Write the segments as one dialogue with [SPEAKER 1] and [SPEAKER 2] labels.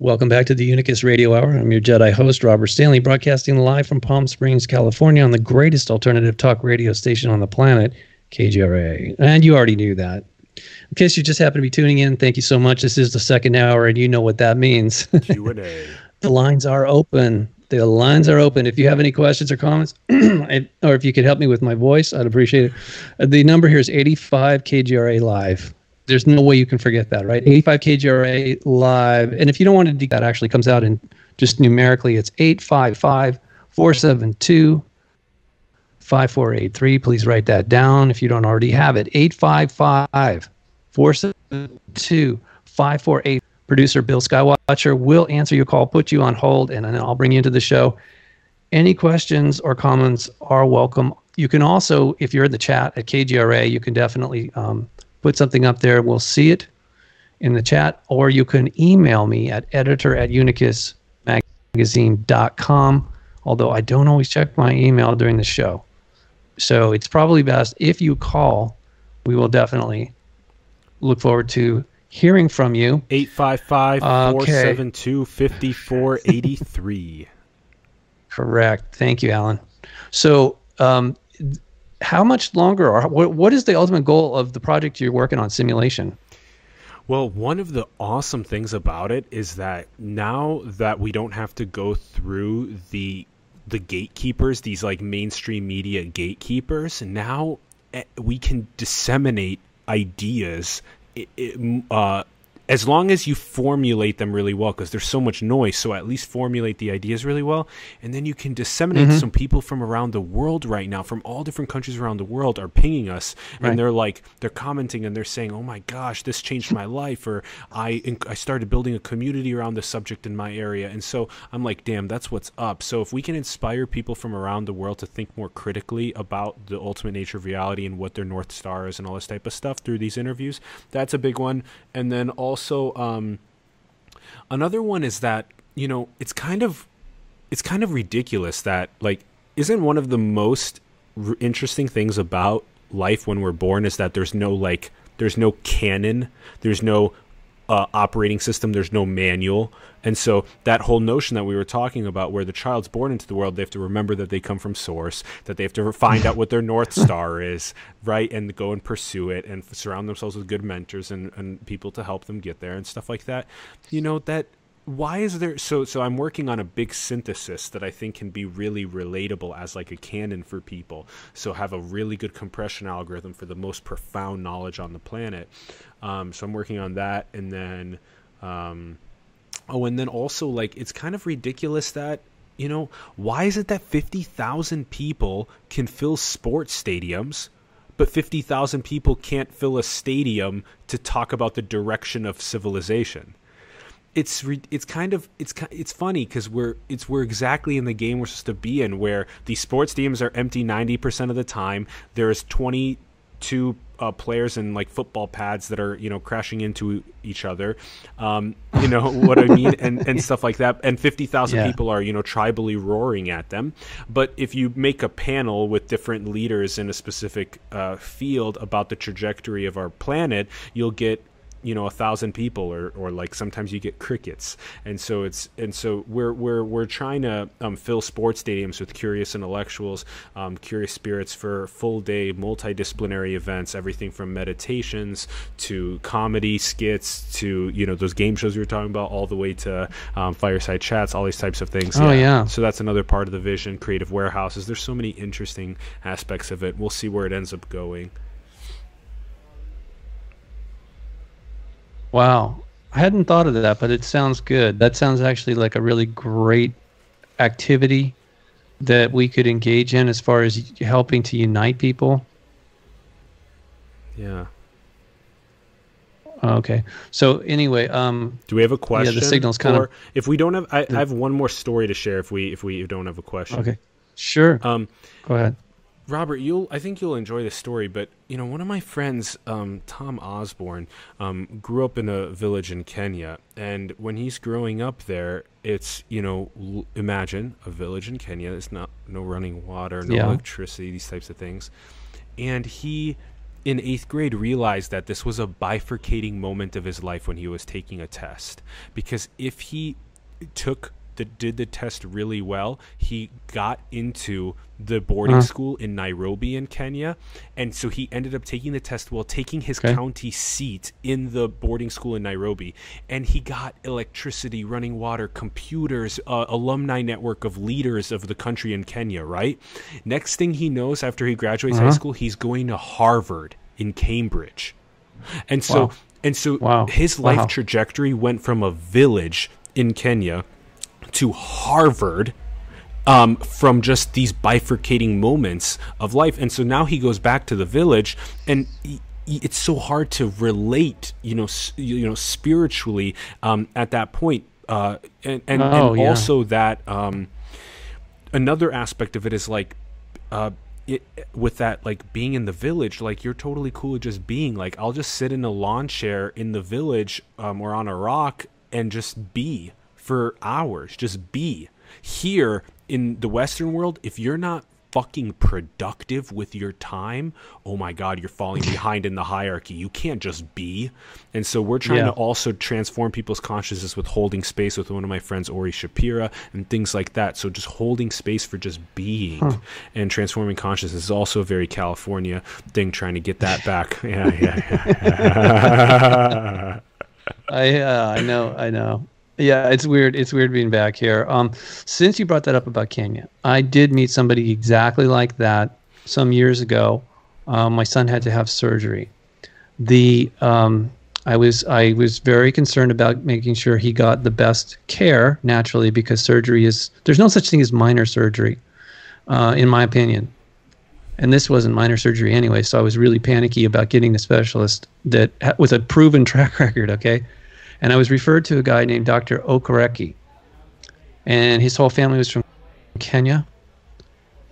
[SPEAKER 1] Welcome back to the Unicus Radio Hour. I'm your Jedi host, Robert Stanley, broadcasting live from Palm Springs, California, on the greatest alternative talk radio station on the planet, KGRA. And you already knew that. In case you just happen to be tuning in, thank you so much. This is the second hour, and you know what that means.
[SPEAKER 2] Q&A.
[SPEAKER 1] the lines are open. The lines are open. If you have any questions or comments, or if you could help me with my voice, I'd appreciate it. The number here is 85 KGRA Live there's no way you can forget that, right? 85 KGRA live. And if you don't want to do that, actually comes out in just numerically, it's 855 472 5483. Please write that down if you don't already have it. 855 472 548. Producer Bill Skywatcher will answer your call, put you on hold, and then I'll bring you into the show. Any questions or comments are welcome. You can also, if you're in the chat at KGRA, you can definitely um, put something up there. We'll see it in the chat, or you can email me at editor at unicusmagazine.com, although I don't always check my email during the show. So it's probably best if you call. We will definitely look forward to hearing from you.
[SPEAKER 2] 855 472 5483.
[SPEAKER 1] Correct. Thank you, Allen. So, um, how much longer or what, what is the ultimate goal of the project you're working on simulation?
[SPEAKER 2] Well one of the awesome things about it is that now that we don't have to go through the the gatekeepers these like mainstream media gatekeepers now eh, we can disseminate ideas uh, as long as you formulate them really well because there's so much noise so at least formulate the ideas really well and then you can disseminate mm-hmm. some people from around the world right now from all different countries around the world are pinging us right. and they're like they're commenting and they're saying oh my gosh this changed my life or i i started building a community around this subject in my area and so i'm like damn that's what's up so if we can inspire people from around the world to think more critically about the ultimate nature of reality and what their north star is and all this type of stuff through these interviews that's a big one and then also also um, another one is that you know it's kind of it's kind of ridiculous that like isn't one of the most r- interesting things about life when we're born is that there's no like there's no canon. There's no uh, operating system. There's no manual, and so that whole notion that we were talking about, where the child's born into the world, they have to remember that they come from source, that they have to find out what their north star is, right, and go and pursue it, and surround themselves with good mentors and, and people to help them get there and stuff like that. You know that why is there so so i'm working on a big synthesis that i think can be really relatable as like a canon for people. So have a really good compression algorithm for the most profound knowledge on the planet. Um, so i'm working on that and then um, oh and then also like it's kind of ridiculous that you know why is it that 50000 people can fill sports stadiums but 50,000 people can't fill a stadium to talk about the direction of civilization it's it's kind of it's it's funny because we're it's we're exactly in the game we're supposed to be in where the sports teams are empty 90% of the time. There's 22 uh, players in like football pads that are you know crashing into each other. Um, you know what i mean? And and stuff like that. And 50,000 yeah. people are you know tribally roaring at them. But if you make a panel with different leaders in a specific uh, field about the trajectory of our planet you'll get you know a thousand people or, or like sometimes you get crickets. And so it's and so we're we're we're trying to um, fill sports stadiums with curious intellectuals um, curious spirits for full day multidisciplinary events everything from meditations to comedy skits to you know those game shows we were talking about all the way to um, fireside chats all these types of things.
[SPEAKER 1] Oh yeah. yeah.
[SPEAKER 2] So that's another part of the vision creative warehouses. There's so many interesting aspects of it. We'll see where it ends up going
[SPEAKER 1] Wow. I hadn't thought of that, but it sounds good. That sounds actually like a really great activity that we could engage in as far as helping to unite people.
[SPEAKER 2] Yeah.
[SPEAKER 1] Okay. So anyway, um,
[SPEAKER 2] do we have a question?
[SPEAKER 1] Yeah, the signal's kind of.
[SPEAKER 2] If we don't have, I, I, have one more story to share. If we if we don't have a question.
[SPEAKER 1] Okay. Sure. Um, go ahead.
[SPEAKER 2] Robert, you'll I think you'll enjoy this story, but you know, one of my friends, um, Tom Osborn, um, grew up in a village in Kenya, and when he's growing up there, it's you know, l- imagine a village in Kenya. There's not no running water, no yeah. electricity, these types of things, and he in eighth grade realized that this was a bifurcating moment of his life when he was taking a test because if he took the did the test really well he got into the boarding uh-huh. school in Nairobi in Kenya and so he ended up taking the test while taking his okay. county seat in the boarding school in Nairobi and he got electricity running water computers uh, alumni network of leaders of the country in Kenya right next thing he knows after he graduates uh-huh. high school he's going to Harvard in Cambridge and so wow. and so wow. his life wow. trajectory went from a village in Kenya to Harvard um, from just these bifurcating moments of life. And so now he goes back to the village, and he, it's so hard to relate, you know, you know, spiritually um, at that point. Uh, and and, oh, and yeah. also that um, another aspect of it is like. Uh, it, with that like being in the village like you're totally cool with just being like i'll just sit in a lawn chair in the village um, or on a rock and just be for hours. Just be. Here in the Western world, if you're not fucking productive with your time, oh my God, you're falling behind in the hierarchy. You can't just be. And so we're trying yeah. to also transform people's consciousness with holding space with one of my friends, Ori Shapira, and things like that. So just holding space for just being huh. and transforming consciousness is also a very California thing, trying to get that back. yeah, yeah,
[SPEAKER 1] yeah. I, uh, I know, I know. Yeah, it's weird. It's weird being back here. Um, since you brought that up about Kenya, I did meet somebody exactly like that some years ago. Um, my son had to have surgery. The um, I was I was very concerned about making sure he got the best care naturally because surgery is there's no such thing as minor surgery, uh, in my opinion. And this wasn't minor surgery anyway, so I was really panicky about getting a specialist that with a proven track record. Okay, and I was referred to a guy named Dr. Okereke, and his whole family was from Kenya.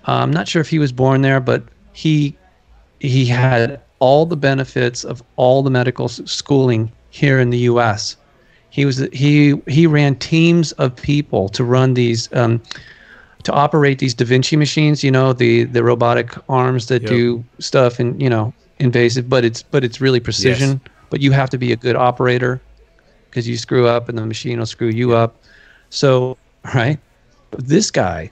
[SPEAKER 1] Uh, I'm not sure if he was born there, but he he had all the benefits of all the medical schooling here in the U.S. He was he he ran teams of people to run these um, to operate these Da Vinci machines. You know the the robotic arms that yep. do stuff and you know invasive, but it's but it's really precision. Yes. But you have to be a good operator because you screw up and the machine will screw you up. So, right, this guy.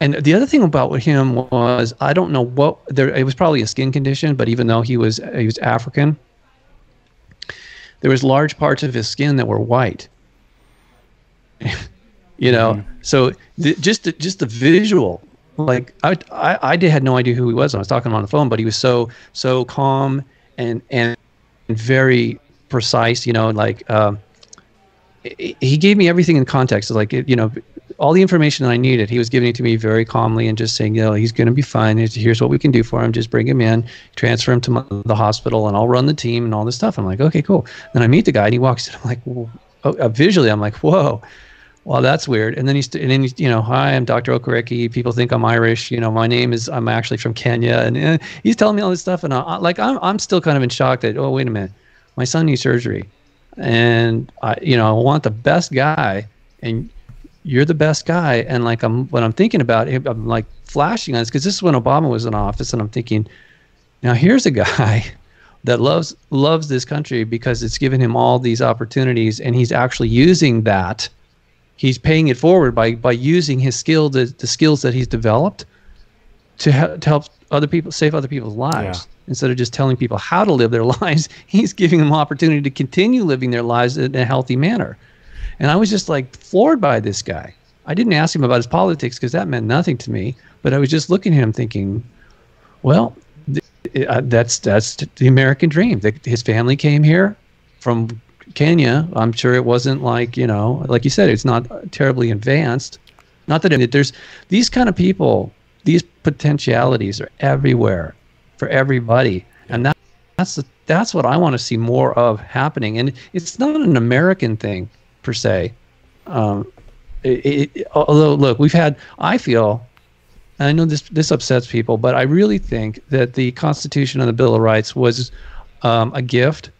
[SPEAKER 1] And the other thing about him was I don't know what there. It was probably a skin condition, but even though he was he was African, there was large parts of his skin that were white. you know, mm-hmm. so the, just the, just the visual like I, I I did had no idea who he was. When I was talking to him on the phone, but he was so so calm and and very precise. You know, like um, he gave me everything in context. Like you know, all the information I needed, he was giving it to me very calmly and just saying, you know, he's going to be fine. Here's what we can do for him. Just bring him in, transfer him to the hospital, and I'll run the team and all this stuff. I'm like, okay, cool. Then I meet the guy and he walks in. I'm like, oh, uh, visually, I'm like, whoa. Well, that's weird. And then he's, and then he's, you know, hi, I'm Dr. Okereke. People think I'm Irish. You know, my name is, I'm actually from Kenya. And, and he's telling me all this stuff. And I, like, I'm, I'm still kind of in shock that, oh, wait a minute my son needs surgery, and I, you know, I want the best guy, and you're the best guy. And like I'm, when I'm thinking about I'm like flashing on this because this is when Obama was in office, and I'm thinking, now here's a guy that loves loves this country because it's given him all these opportunities, and he's actually using that. He's paying it forward by by using his skill, the, the skills that he's developed, to, ha- to help other people save other people's lives. Yeah instead of just telling people how to live their lives, he's giving them opportunity to continue living their lives in a healthy manner. And I was just like floored by this guy. I didn't ask him about his politics because that meant nothing to me. But I was just looking at him thinking, well, th- uh, that's that's the American dream. The, his family came here from Kenya. I'm sure it wasn't like you know, like you said, it's not terribly advanced. Not that there's these kind of people, these potentialities are everywhere for everybody, and that, that's the, that's what I want to see more of happening. And it's not an American thing per se. Um, it, it, although, look, we've had. I feel, I know this this upsets people, but I really think that the Constitution and the Bill of Rights was um, a gift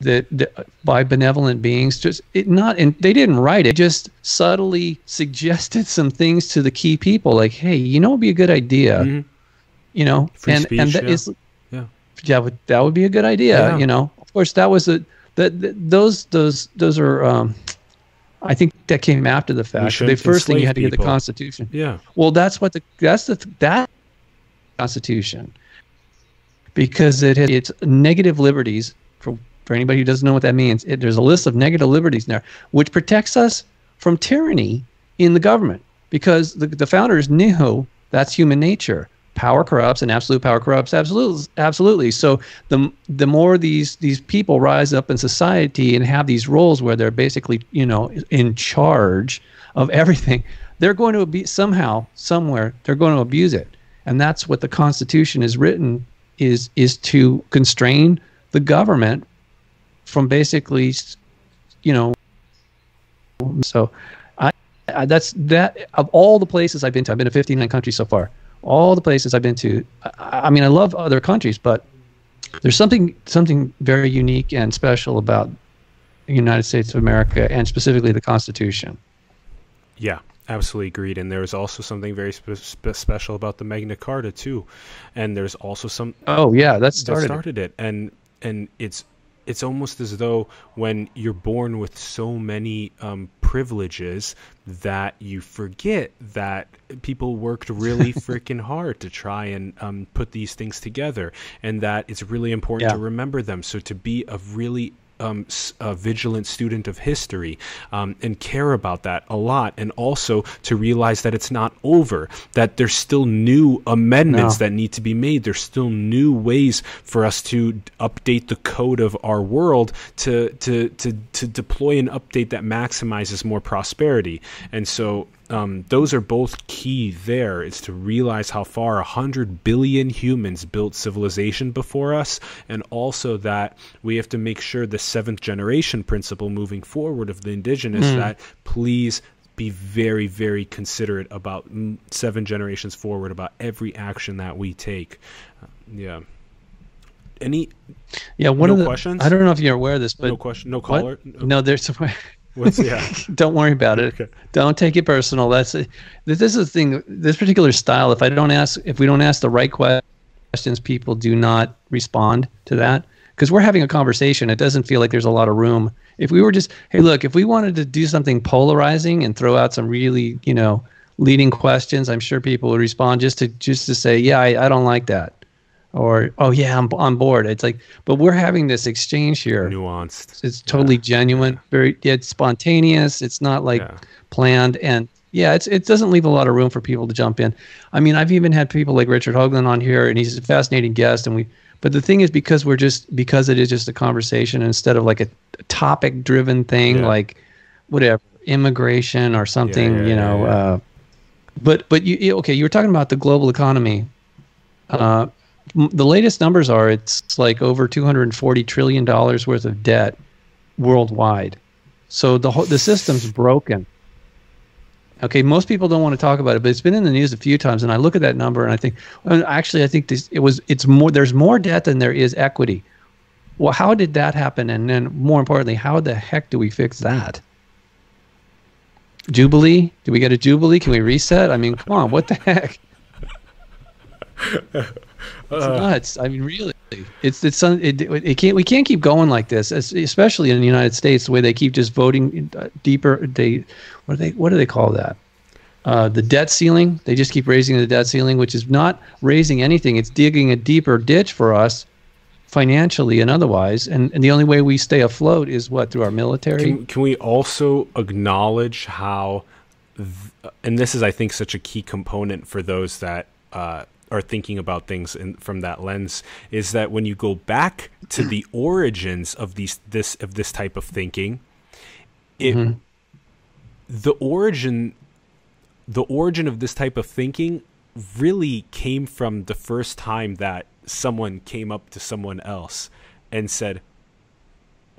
[SPEAKER 1] that, that, by benevolent beings just it not and they didn't write it just subtly suggested some things to the key people like hey you know it'd be a good idea mm-hmm you know
[SPEAKER 2] Free
[SPEAKER 1] and
[SPEAKER 2] speech,
[SPEAKER 1] and that
[SPEAKER 2] yeah.
[SPEAKER 1] is
[SPEAKER 2] yeah
[SPEAKER 1] yeah, would, that would be a good idea.
[SPEAKER 2] Yeah.
[SPEAKER 1] You know, of course, that was a that those those those are. Um, I think that came after the fact. The first thing you had to get the. Constitution.
[SPEAKER 2] Yeah.
[SPEAKER 1] Well, that's what the that's the that Constitution because it had, it's negative liberties for for anybody who doesn't know what that means. It, there's a list of negative liberties in there which protects us from tyranny in the government because the the founders knew that's human nature. Power corrupts, and absolute power corrupts. Absolutely, absolutely. So the the more these these people rise up in society and have these roles where they're basically you know in charge of everything, they're going to be somehow somewhere they're going to abuse it, and that's what the Constitution is written is is to constrain the government from basically, you know. So, I, I that's that of all the places I've been to. I've been to 59 countries so far. All the places I've been to. I, I mean, I love other countries, but there's something something very unique and special about the United States of America and specifically the Constitution.
[SPEAKER 2] Yeah, absolutely agreed. And there's also something very spe- spe- special about the Magna Carta too, and there's also some
[SPEAKER 1] Oh yeah, that
[SPEAKER 2] that
[SPEAKER 1] started. it.
[SPEAKER 2] started it, and and it's it's almost as though when you're born with so many um, privileges that you forget that people worked really freaking hard to try and um, put these things together, and that it's really important
[SPEAKER 1] Yeah.
[SPEAKER 2] to remember them. So to be a really um, vigilant student of history um, and care about that a lot, and also to realize that it's not over, that there's still new amendments
[SPEAKER 1] No.
[SPEAKER 2] that need to be made. There's still new ways for us to update the code of our world to to to to deploy an update that maximizes more prosperity. And so um, those are both key there is to realize how far 100 billion humans built civilization before us and also that we have to make sure the seventh generation principle moving forward of the indigenous that please be very very considerate about mm, seven generations forward about every action that we take Uh, yeah any
[SPEAKER 1] Yeah, one
[SPEAKER 2] No
[SPEAKER 1] of the
[SPEAKER 2] questions?
[SPEAKER 1] I don't know if you're aware of this, but
[SPEAKER 2] no question no
[SPEAKER 1] what?
[SPEAKER 2] caller
[SPEAKER 1] No, there's
[SPEAKER 2] what's yeah
[SPEAKER 1] don't worry about it.
[SPEAKER 2] Okay.
[SPEAKER 1] Don't take it personal. That's this is the thing. This particular style. If I don't ask, if we don't ask the right questions, people do not respond to that because we're having a conversation. It doesn't feel like there's a lot of room. If we were just, hey, look, if we wanted to do something polarizing and throw out some really, you know, leading questions, I'm sure people would respond just to just to say, yeah, I, I don't like that, or oh yeah, I'm on board. It's like, but we're having this exchange here
[SPEAKER 2] nuanced
[SPEAKER 1] it's totally genuine very it's spontaneous it's not like
[SPEAKER 2] Yeah.
[SPEAKER 1] planned and yeah it's it doesn't leave a lot of room for people to jump in i mean i've even had people like richard hoagland on here and he's a fascinating guest and we but the thing is because we're just because it is just a conversation instead of like a, topic driven thing
[SPEAKER 2] Yeah.
[SPEAKER 1] like whatever immigration or something
[SPEAKER 2] yeah,
[SPEAKER 1] you know
[SPEAKER 2] yeah.
[SPEAKER 1] uh but but you okay you were talking about the global economy uh the latest numbers are it's like over 240 trillion dollars worth of debt worldwide. So the whole the system's broken. Okay most people don't want to talk about it but it's been in the news a few times and i look at that number and i think well, actually i think this it was it's more there's more debt than there is equity. Well how did that happen? And then more importantly how the heck do we fix that? Jubilee? Do we get a jubilee? Can we reset? I mean come on what the heck it's nuts. I mean, really, it's it's it, it can't we can't keep going like this, especially in the United States, the way they keep just voting uh, deeper. They what do they what do they call that? Uh, the debt ceiling. They just keep raising the debt ceiling, which is not raising anything. It's digging a deeper ditch for us, financially and otherwise. And and the only way we stay afloat is what through our military.
[SPEAKER 2] Can, can we also acknowledge how, th- and this is, I think, such a key component for those that uh, are thinking about things in, from that lens, is that when you go back to the origins of these this of this type of thinking, it mm-hmm. the origin the origin of this type of thinking really came from the first time that someone came up to someone else and said,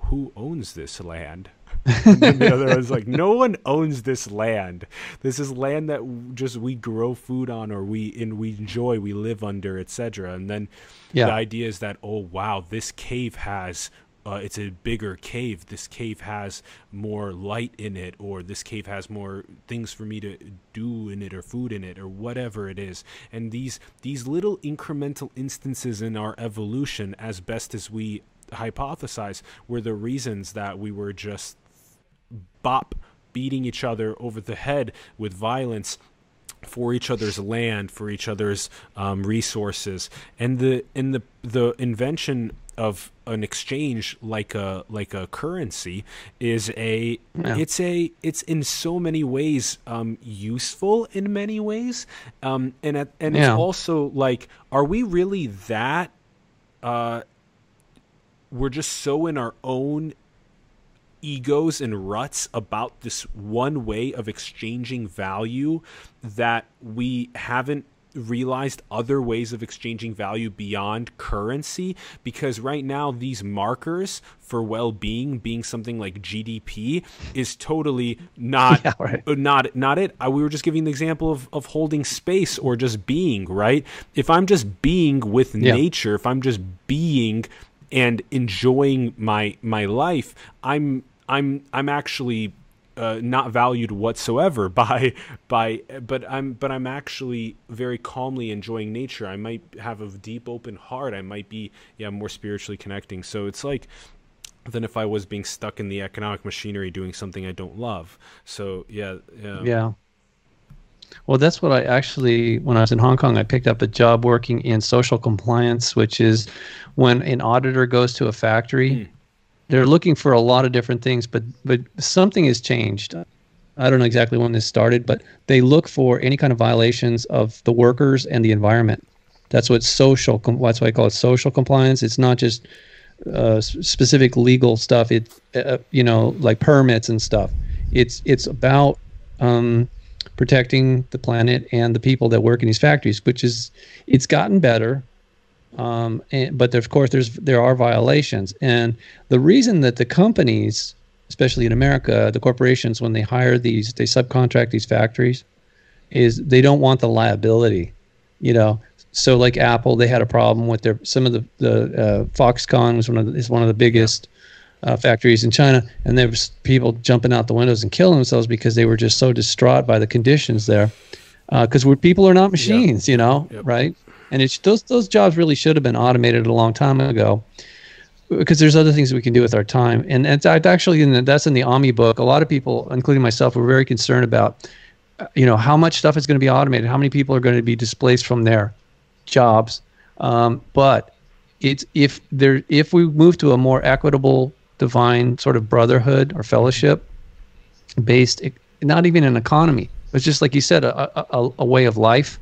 [SPEAKER 2] "Who owns this land?" And then the other one's like, "No one owns this land. This is land that just we grow food on, or we and we enjoy, we live under, etc." And then
[SPEAKER 1] Yeah.
[SPEAKER 2] the idea is that, oh wow, this cave has uh, it's a bigger cave. This cave has more light in it, or this cave has more things for me to do in it, or food in it, or whatever it is. And these these little incremental instances in our evolution, as best as we hypothesize, were the reasons that we were just bop beating each other over the head with violence for each other's land, for each other's um, resources, and the in the the invention of an exchange like a like a currency is a yeah. it's a it's in so many ways um, useful in many ways, um, and at, and yeah. it's also like, are we really that? Uh, we're just so in our own egos and ruts about this one way of exchanging value that we haven't realized other ways of exchanging value beyond currency because right now these markers for well-being being something like GDP is totally not yeah, right. Uh, not not it I, we were just giving the example of, of holding space or just being right if I'm just being with yeah. nature if I'm just being and enjoying my my life I'm I'm I'm actually uh, not valued whatsoever by by but I'm but I'm actually very calmly enjoying nature. I might have a deep open heart. I might be yeah more spiritually connecting. So it's like than if I was being stuck in the economic machinery doing something I don't love. So yeah
[SPEAKER 1] yeah. Yeah. Well, that's what I actually, when I was in Hong Kong, I picked up a job working in social compliance, which is when an auditor goes to a factory. Mm they're looking for a lot of different things, but but something has changed. I don't know exactly when this started, but they look for any kind of violations of the workers and the environment. That's what social. That's why I call it social compliance. It's not just uh, specific legal stuff. It uh, you know like permits and stuff. It's it's about um, protecting the planet and the people that work in these factories, which is it's gotten better. Um, and, but of course, there's there are violations, and the reason that the companies, especially in America, the corporations, when they hire these, they subcontract these factories, is they don't want the liability. You know, so like Apple, they had a problem with their some of the the uh, Foxconn was one of the, is one of the biggest. Uh, factories in China, and there was people jumping out the windows and killing themselves because they were just so distraught by the conditions there. Because uh, people are not machines, yep. you know, yep. right? And it's those those jobs really should have been automated a long time ago because there's other things we can do with our time. And it's actually in the, that's in the AMI book. A lot of people including myself were very concerned about you know how much stuff is going to be automated how many people are going to be displaced from their jobs. Um, but it's if there if we move to a more equitable divine sort of brotherhood or fellowship based not even an economy it's just like you said a, a, a way of life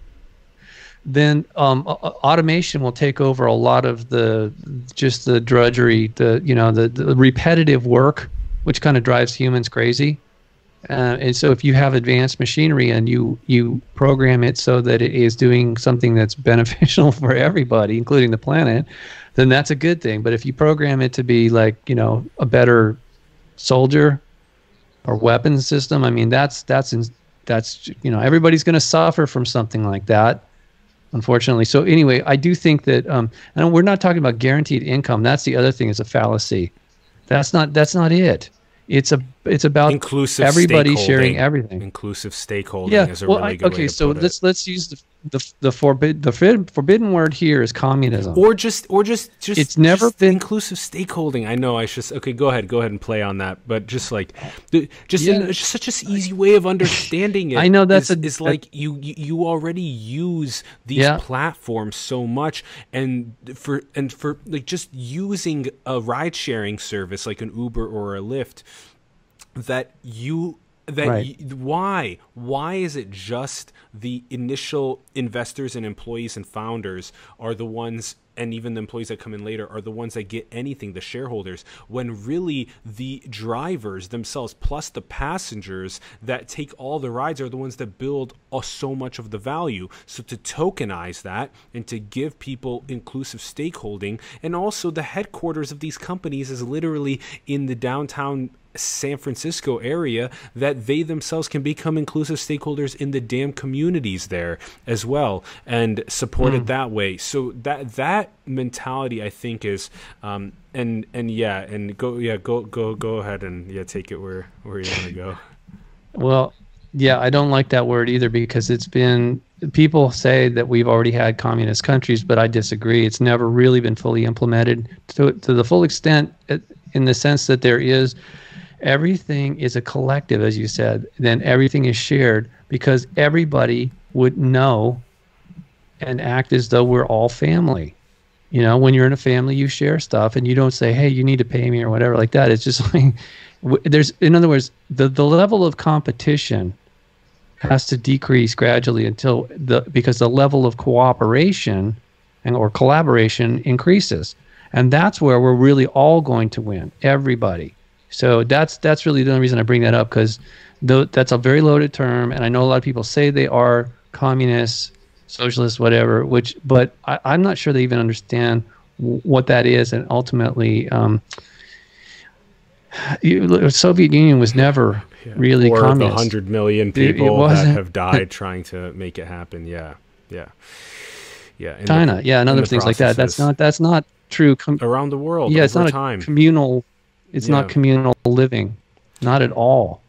[SPEAKER 1] then um, automation will take over a lot of the just the drudgery, the you know the, the repetitive work, which kind of drives humans crazy. Uh, and so, if you have advanced machinery and you you program it so that it is doing something that's beneficial for everybody, including the planet, then that's a good thing. But if you program it to be like you know a better soldier or weapons system, I mean that's that's in, that's you know everybody's going to suffer from something like that unfortunately. So anyway, I do think that, um, and we're not talking about guaranteed income. That's the other thing is a fallacy. That's not that's not it. It's a it's about
[SPEAKER 2] inclusive
[SPEAKER 1] everybody sharing everything.
[SPEAKER 2] Inclusive stakeholding yeah, is a well, really good
[SPEAKER 1] okay, so let's
[SPEAKER 2] it.
[SPEAKER 1] let's use the the the forbid the forbidden word here is communism.
[SPEAKER 2] Or just or just just
[SPEAKER 1] it's never
[SPEAKER 2] just
[SPEAKER 1] been
[SPEAKER 2] inclusive stakeholding. I know I should okay, go ahead, go ahead and play on that. But just like just
[SPEAKER 1] Yeah.
[SPEAKER 2] in, it's just such an easy way of understanding it.
[SPEAKER 1] I know that's
[SPEAKER 2] is,
[SPEAKER 1] a-
[SPEAKER 2] is like you you you already use these
[SPEAKER 1] Yeah.
[SPEAKER 2] platforms so much and for and for like just using a ride sharing service like an Uber or a Lyft that you that
[SPEAKER 1] Right.
[SPEAKER 2] y- why why is it just the initial investors and employees and founders are the ones and even the employees that come in later are the ones that get anything the shareholders when really the drivers themselves plus the passengers that take all the rides are the ones that build uh, so much of the value so to tokenize that and to give people inclusive stakeholding and also the headquarters of these companies is literally in the downtown San Francisco area that they themselves can become inclusive stakeholders in the damn communities there as well and support mm. it that way. So that that mentality, I think, is um, and and yeah, and go yeah go go go ahead and yeah take it where where you want to go.
[SPEAKER 1] Well, yeah, I don't like that word either because it's been people say that we've already had communist countries, but I disagree. It's never really been fully implemented to to the full extent in the sense that there is everything is a collective as you said, then everything is shared because everybody would know and act as though we're all family. You know, when you're in a family, you share stuff and you don't say, "Hey, you need to pay me" or whatever like that. It's just like there's in other words, the the level of competition has to decrease gradually until the because the level of cooperation and or collaboration increases and that's where we're really all going to win everybody so that's that's really the only reason i bring that up because that's a very loaded term and i know a lot of people say they are communists socialists whatever which but I, i'm not sure they even understand w- what that is and ultimately um, Soviet Union was never yeah. really
[SPEAKER 2] or
[SPEAKER 1] communist.
[SPEAKER 2] the hundred million people that have died trying to make it happen. Yeah, yeah, yeah.
[SPEAKER 1] In China, the, yeah, and other things like that. That's not that's not true.
[SPEAKER 2] Com- around the world,
[SPEAKER 1] yeah, it's not
[SPEAKER 2] time.
[SPEAKER 1] a communal. It's yeah. not communal living, not at all.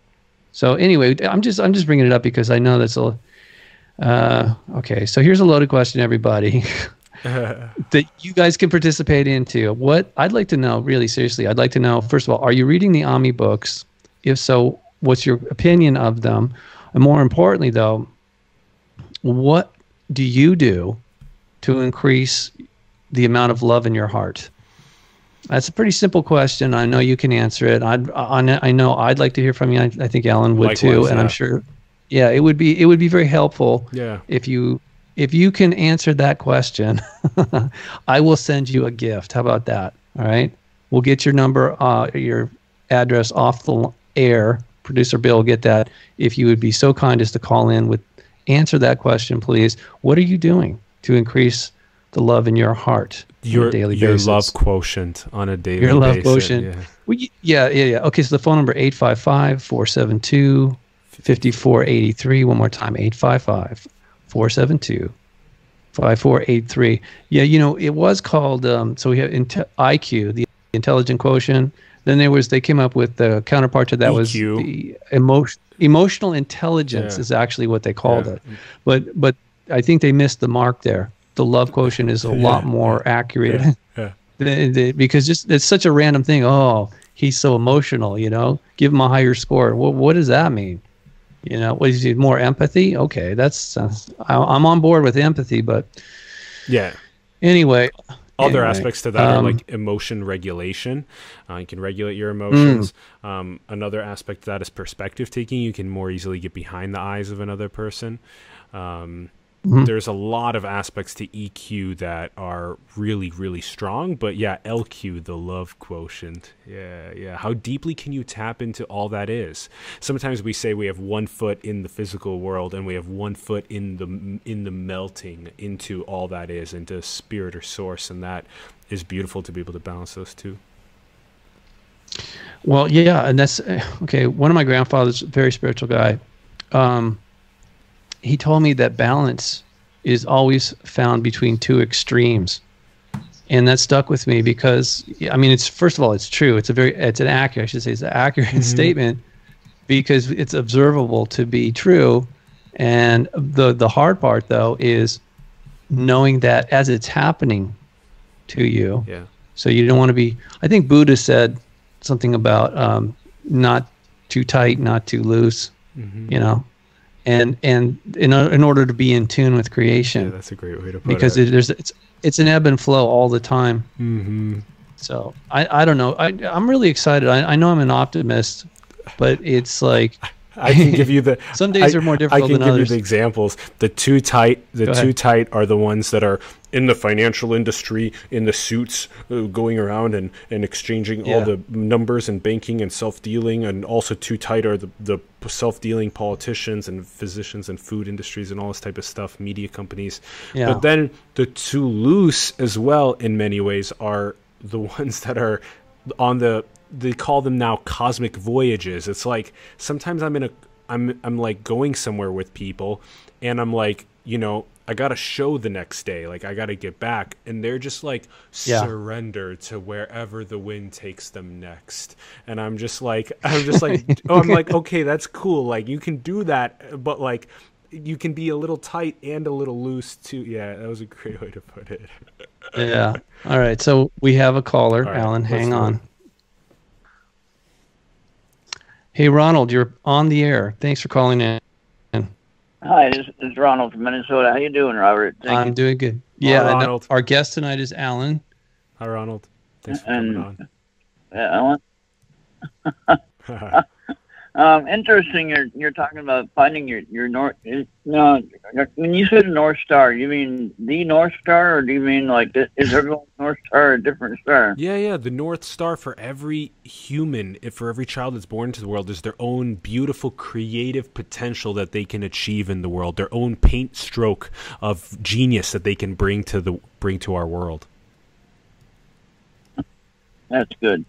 [SPEAKER 1] So anyway, I'm just I'm just bringing it up because I know that's a. Uh, okay, so here's a loaded question, everybody. that you guys can participate into. What I'd like to know, really seriously, I'd like to know first of all, are you reading the Ami books? If so, what's your opinion of them? And more importantly, though, what do you do to increase the amount of love in your heart? That's a pretty simple question. I know you can answer it. I'd, I know I'd like to hear from you. I, I think Allen would Likewise, too, and yeah. I'm sure. Yeah, it would be it would be very helpful.
[SPEAKER 2] Yeah.
[SPEAKER 1] If you if you can answer that question, I will send you a gift. How about that? All right. We'll get your number, uh, your address off the air producer Bill get that. If you would be so kind as to call in with answer that question, please. What are you doing to increase the love in your heart
[SPEAKER 2] your, daily your basis? Love quotient on a daily
[SPEAKER 1] Your love basis, quotient. Yeah. Well, yeah, yeah, yeah. Okay, so the phone number 855 472 5483. One more time 855 472 5483. Yeah, you know, it was called, um, so we have IQ, the intelligent quotient then there was they came up with the counterpart to that EQ. was the emotion emotional intelligence yeah. is actually what they called yeah. it. But but I think they missed the mark there. The love quotient is a yeah. lot more accurate. because just it's such a random thing. Oh, he's so emotional, you know. Give him a higher score. What what does that mean? You know, what is he more empathy? Okay, that's uh, I, I'm on board with empathy, but
[SPEAKER 2] yeah.
[SPEAKER 1] Anyway,
[SPEAKER 2] other anyway, aspects to that um, are like emotion regulation. Uh, you can regulate your emotions. Mm. Um, another aspect of that is perspective taking. You can more easily get behind the eyes of another person. Um, Mm-hmm. There's a lot of aspects to EQ that are really, really strong. But yeah, LQ, the love quotient. Yeah, yeah. How deeply can you tap into all that is? Sometimes we say we have one foot in the physical world and we have one foot in the in the melting into all that is, into spirit or source, and that is beautiful to be able to balance those two.
[SPEAKER 1] Well, yeah, and that's okay. One of my grandfathers, very spiritual guy. Um, he told me that balance is always found between two extremes. And that stuck with me because i mean it's first of all it's true. It's a very it's an accurate i should say it's an accurate mm-hmm. statement because it's observable to be true. And the the hard part though is knowing that as it's happening to you
[SPEAKER 2] yeah.
[SPEAKER 1] so you don't want to be i think buddha said something about um, not too tight not too loose mm-hmm. you know and and in, in order to be in tune with creation.
[SPEAKER 2] Yeah, that's a great way to put
[SPEAKER 1] because
[SPEAKER 2] it.
[SPEAKER 1] Because there's it's it's an ebb and flow all the time.
[SPEAKER 2] Mm-hmm.
[SPEAKER 1] So I I don't know. I I'm really excited. I I know I'm an optimist, but it's like.
[SPEAKER 2] I can give you the.
[SPEAKER 1] Some days I, are more difficult. I
[SPEAKER 2] can
[SPEAKER 1] give
[SPEAKER 2] others. you the examples. The too tight, the Go too ahead. tight are the ones that are in the financial industry, in the suits, uh, going around and, and exchanging yeah. all the numbers and banking and self dealing, and also too tight are the, the self dealing politicians and physicians and food industries and all this type of stuff, media companies. Yeah. But then the too loose as well, in many ways, are the ones that are on the they call them now cosmic voyages. It's like sometimes I'm in a I'm I'm like going somewhere with people and I'm like, you know, I got a show the next day. Like I got to get back and they're just like
[SPEAKER 1] Yeah.
[SPEAKER 2] surrender to wherever the wind takes them next. And I'm just like I'm just like oh I'm like okay, that's cool. Like you can do that, but like you can be a little tight and a little loose too. Yeah, that was a great way to put it.
[SPEAKER 1] Yeah. All right. So we have a caller,
[SPEAKER 2] All right, Allen.
[SPEAKER 1] Hang on.
[SPEAKER 2] it.
[SPEAKER 1] Hey, Ronald, you're on the air. Thanks for calling in.
[SPEAKER 3] Hi, this is Ronald from Minnesota. How you doing, Robert? Thank
[SPEAKER 1] I'm
[SPEAKER 3] you.
[SPEAKER 1] doing good. Yeah. I know-
[SPEAKER 2] Ronald.
[SPEAKER 1] Our guest tonight is Allen.
[SPEAKER 2] Hi Ronald. Thanks for
[SPEAKER 3] And-
[SPEAKER 2] coming
[SPEAKER 3] Yeah, I want,
[SPEAKER 2] on.
[SPEAKER 3] Um, interesting. You're you're talking about finding your your north. No, when you said North Star, you mean the North Star, or do you mean like is everyone's North Star a different star?
[SPEAKER 2] Yeah, yeah. The North Star for every human, if for every child that's born into the world, is their own beautiful, creative potential that they can achieve in the world. Their own paint stroke of genius that they can bring to the bring to our world.
[SPEAKER 3] That's good.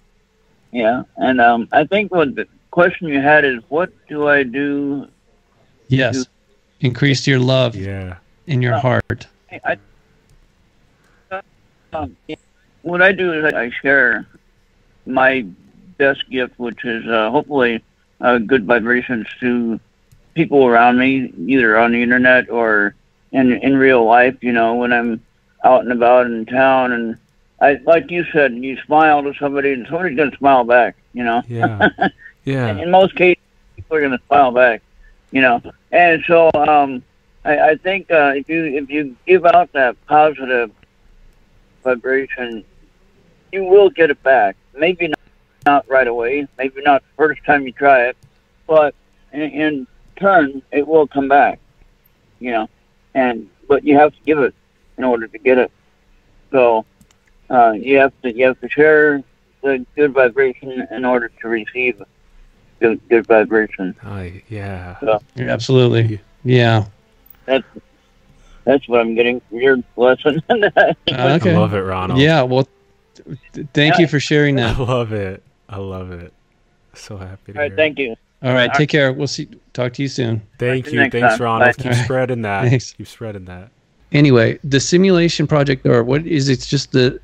[SPEAKER 3] Yeah, and um, I think what the question you had is, what do I do?
[SPEAKER 1] Yes. Increase your love
[SPEAKER 2] Yeah.
[SPEAKER 1] in your
[SPEAKER 3] Oh.
[SPEAKER 1] heart.
[SPEAKER 3] I, um, what I do is I share my best gift, which is uh, hopefully uh, good vibrations to people around me, either on the internet or in in real life. You know, when I'm out and about in town, and I like you said, you smile to somebody, and somebody's gonna smile back. You know,
[SPEAKER 2] Yeah. Yeah.
[SPEAKER 3] in most cases, people are going to smile back, you know. And so, um, I, I think uh, if you if you give out that positive vibration, you will get it back. Maybe not, not right away, maybe not the first time you try it, but in, in turn, it will come back, you know. And but you have to give it in order to get it. So uh, you have to you have to share the good vibration in order to receive good good vibration.
[SPEAKER 2] I, yeah.
[SPEAKER 1] You're absolutely. Yeah.
[SPEAKER 3] That's that's what I'm getting from your lesson.
[SPEAKER 1] Uh, okay.
[SPEAKER 2] I love it, Ronald.
[SPEAKER 1] Yeah. Well, th- thank you for sharing that.
[SPEAKER 2] I love it. I love it. So happy to
[SPEAKER 3] All right,
[SPEAKER 2] hear
[SPEAKER 3] thank you.
[SPEAKER 1] All right. Take care. We'll see. Talk to you soon.
[SPEAKER 2] Thank
[SPEAKER 3] you
[SPEAKER 2] you. Thanks,
[SPEAKER 3] time.
[SPEAKER 2] Ronald.
[SPEAKER 3] Bye.
[SPEAKER 2] Keep spreading that.
[SPEAKER 1] Thanks.
[SPEAKER 2] Keep spreading that.
[SPEAKER 1] Anyway, the simulation project, or what is it's just the.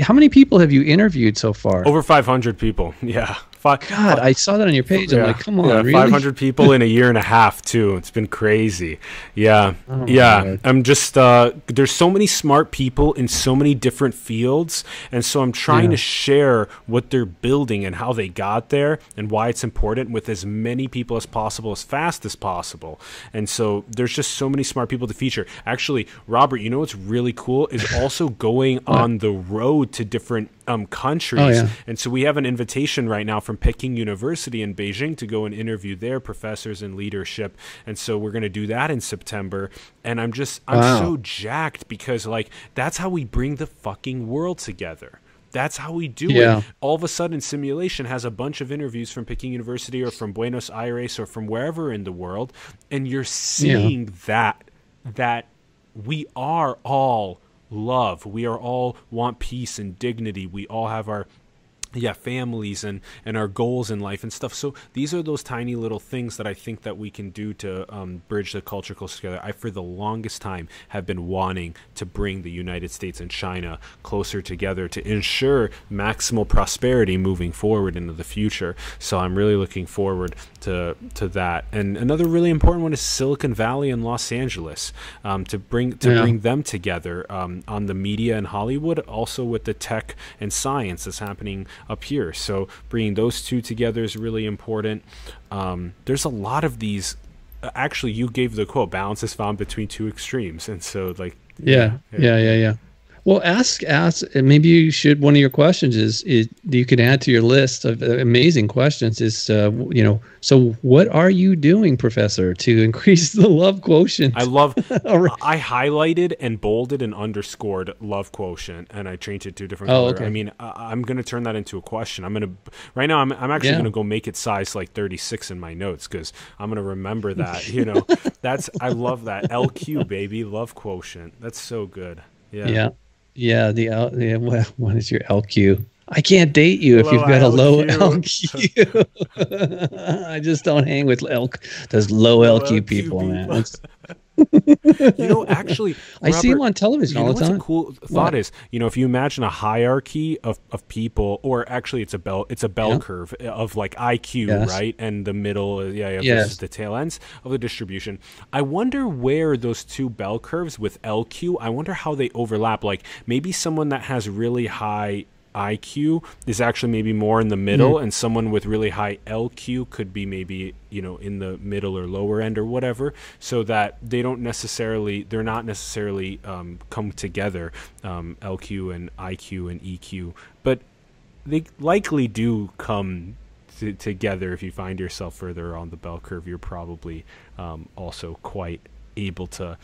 [SPEAKER 1] How many people have you interviewed so far?
[SPEAKER 2] Over 500 people. Yeah. Five,
[SPEAKER 1] God, I saw that on your page. I'm like, come on,
[SPEAKER 2] yeah,
[SPEAKER 1] really?
[SPEAKER 2] 500 people in a year and a half too. It's been crazy. Yeah,
[SPEAKER 1] Oh
[SPEAKER 2] yeah. I'm just uh, there's so many smart people in so many different fields, and so I'm trying
[SPEAKER 1] Yeah.
[SPEAKER 2] to share what they're building and how they got there and why it's important with as many people as possible, as fast as possible. And so there's just so many smart people to feature. Actually, Robert, you know what's really cool is also going on the road to different um, countries.
[SPEAKER 1] Oh.
[SPEAKER 2] And so we have an invitation right now from Peking University in Beijing to go and interview their professors in leadership. And so we're going to do that in September. And I'm just, I'm
[SPEAKER 1] Wow.
[SPEAKER 2] so jacked because, like, that's how we bring the fucking world together. That's how we do
[SPEAKER 1] Yeah.
[SPEAKER 2] it. All of a sudden, Simulation has a bunch of interviews from Peking University or from Buenos Aires or from wherever in the world. And you're seeing that, that we are all love. We are all want peace and dignity. We all have our yeah families and and our goals in life and stuff. So these are those tiny little things that i think that we can do to um, bridge the culture closer together. I for the longest time have been wanting to bring the united states and china closer together to ensure maximal prosperity moving forward into the future. So i'm really looking forward to to that and another really important one is silicon valley and los angeles um, to bring to
[SPEAKER 1] Yeah.
[SPEAKER 2] bring them together um, on the media and Hollywood, also with the tech and science that's happening up here. So bringing those two together is really important. Um, there's a lot of these. uh, Actually, you gave the quote: "Balance is found between two extremes," and so like
[SPEAKER 1] Yeah, yeah, yeah, yeah. Well, ask, ask. Maybe you should. One of your questions is, is you can add to your list of amazing questions. Is uh, you know, so what are you doing, Professor, to increase the love quotient?
[SPEAKER 2] I love.
[SPEAKER 1] Right.
[SPEAKER 2] I highlighted and bolded and underscored love quotient, and I changed it to a different
[SPEAKER 1] Oh,
[SPEAKER 2] color.
[SPEAKER 1] okay.
[SPEAKER 2] I mean, I, I'm going to turn that into a question. I'm going to right now. I'm, I'm actually
[SPEAKER 1] Yeah.
[SPEAKER 2] going to go make it size like 36 in my notes because I'm going to remember that. You know, that's I love that LQ baby love quotient. That's so good. Yeah.
[SPEAKER 1] yeah, yeah. The L, yeah, what, what is your LQ? I can't date you if you've got a low
[SPEAKER 2] LQ.
[SPEAKER 1] I just don't hang with L- those low,
[SPEAKER 2] Low
[SPEAKER 1] LQ,
[SPEAKER 2] LQ
[SPEAKER 1] people, man.
[SPEAKER 2] people.
[SPEAKER 1] It's-
[SPEAKER 2] You know, actually,
[SPEAKER 1] I see
[SPEAKER 2] him
[SPEAKER 1] on television all the time.
[SPEAKER 2] a cool thought
[SPEAKER 1] What?
[SPEAKER 2] is, you know, if you imagine a hierarchy of, of people, or actually it's a bell it's a bell
[SPEAKER 1] Yeah.
[SPEAKER 2] curve of like IQ,
[SPEAKER 1] Yes.
[SPEAKER 2] right, and the middle, uh, yeah, yeah,
[SPEAKER 1] Yes.
[SPEAKER 2] versus the tail ends of the distribution. I wonder where those two bell curves with LQ. I wonder how they overlap. Like maybe someone that has really high IQ is actually maybe more in the middle, and someone with really high LQ could be maybe you know in the middle or lower end or whatever, so that they don't necessarily they're not necessarily um, come together um, LQ and IQ and EQ, but they likely do come t- together if you find yourself further on the bell curve. You're probably um, also quite able to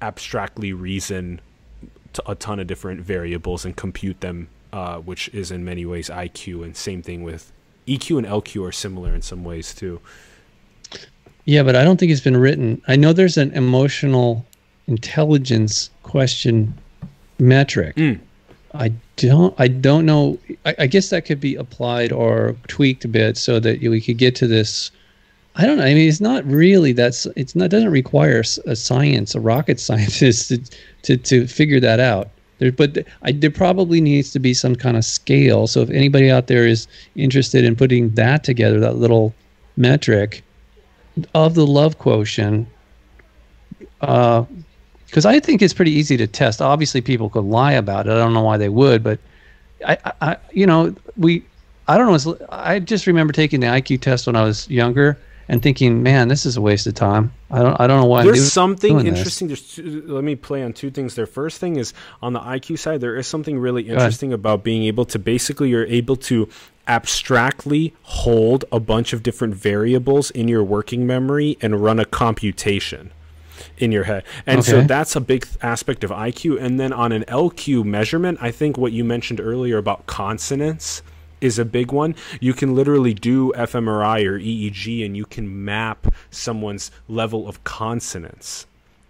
[SPEAKER 2] abstractly reason t- a ton of different variables and compute them, uh, which is in many ways IQ. And same thing with EQ and LQ are similar in some ways too.
[SPEAKER 1] Yeah, but I don't think it's been written. I know there's an emotional intelligence question metric.
[SPEAKER 2] Mm.
[SPEAKER 1] I don't. I don't know. I, I guess that could be applied or tweaked a bit so that we could get to this. I don't know. I mean, it's not really that's. It's not. Doesn't require a science, a rocket scientist to to to figure that out. There, but I, there probably needs to be some kind of scale. So if anybody out there is interested in putting that together, that little metric of the love quotient, uh, because I think it's pretty easy to test. Obviously, people could lie about it. I don't know why they would, but I, I you know, we, I don't know. I just remember taking the IQ test when I was younger and thinking, man, this is a waste of time. I don't, I don't know why. I'm
[SPEAKER 2] There's something
[SPEAKER 1] doing this.
[SPEAKER 2] interesting. There's two, let me play on two things. There, first thing is on the IQ side. There is something really interesting about being able to basically you're able to abstractly hold a bunch of different variables in your working memory and run a computation in your head. And so that's a big th- aspect of IQ. And then on an LQ measurement, I think what you mentioned earlier about consonance is a big one. You can literally do fMRI or EEG and you can map someone's level of consonance.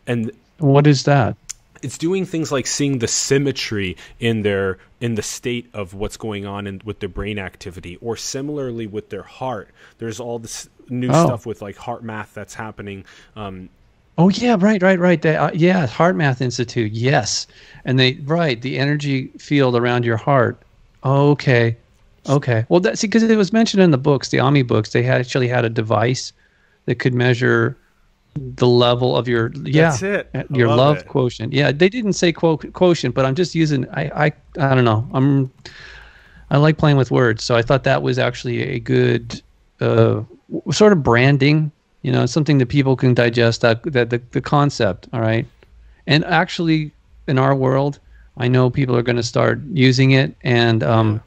[SPEAKER 2] And
[SPEAKER 1] What is that?
[SPEAKER 2] it's doing things like seeing the symmetry in their in the state of what's going on in, with their brain activity or similarly with their heart there's all this new
[SPEAKER 1] Oh.
[SPEAKER 2] stuff with like HeartMath that's happening um,
[SPEAKER 1] Oh yeah, right, right, right. They, uh, yeah, HeartMath Institute. Yes, and they right the energy field around your heart. Okay, okay. Well, that's because it was mentioned in the books, the Ami books. They had actually had a device that could measure the level of your yeah
[SPEAKER 2] That's it.
[SPEAKER 1] uh, your
[SPEAKER 2] love
[SPEAKER 1] love quotient. Yeah, they didn't say quo- quotient, but I'm just using. I I I don't know. I'm I like playing with words, so I thought that was actually a good uh, sort of branding. You know, something that people can digest. That that the, the concept. All right, and actually, in our world, I know people are going to start using it and um,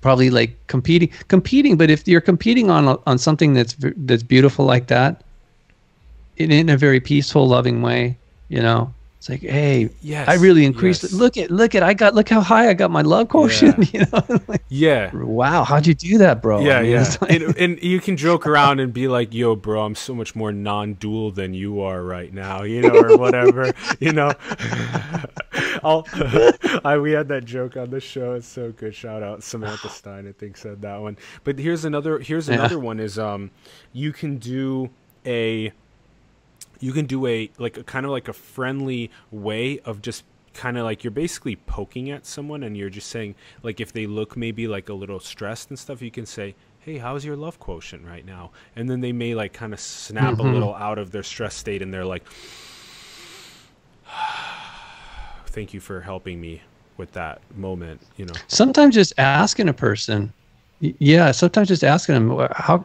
[SPEAKER 1] probably like competing, competing. But if you're competing on on something that's that's beautiful like that, in, in a very peaceful, loving way, you know, it's like, hey,
[SPEAKER 2] Yes,
[SPEAKER 1] I really increased
[SPEAKER 2] yes.
[SPEAKER 1] it. Look at look at I got look how high I got my love quotient. You know, like,
[SPEAKER 2] yeah
[SPEAKER 1] wow, how'd you do that, bro?
[SPEAKER 2] yeah
[SPEAKER 1] I mean,
[SPEAKER 2] yeah
[SPEAKER 1] like-
[SPEAKER 2] and, and you can joke around and be like yo bro i'm so much more non-dual than you are right now you know or whatever you know I'll, I, we had that joke on the show it's so good shout out samantha stein i think said that one but here's another here's
[SPEAKER 1] Yeah.
[SPEAKER 2] another one is um you can do a you can do a like a kind of like a friendly way of just kind of like you're basically poking at someone and you're just saying like if they look maybe like a little stressed and stuff you can say hey how's your love quotient right now and then they may like kind of snap a little out of their stress state and they're like thank you for helping me with that moment you know
[SPEAKER 1] sometimes just asking a person, yeah, sometimes just asking them how.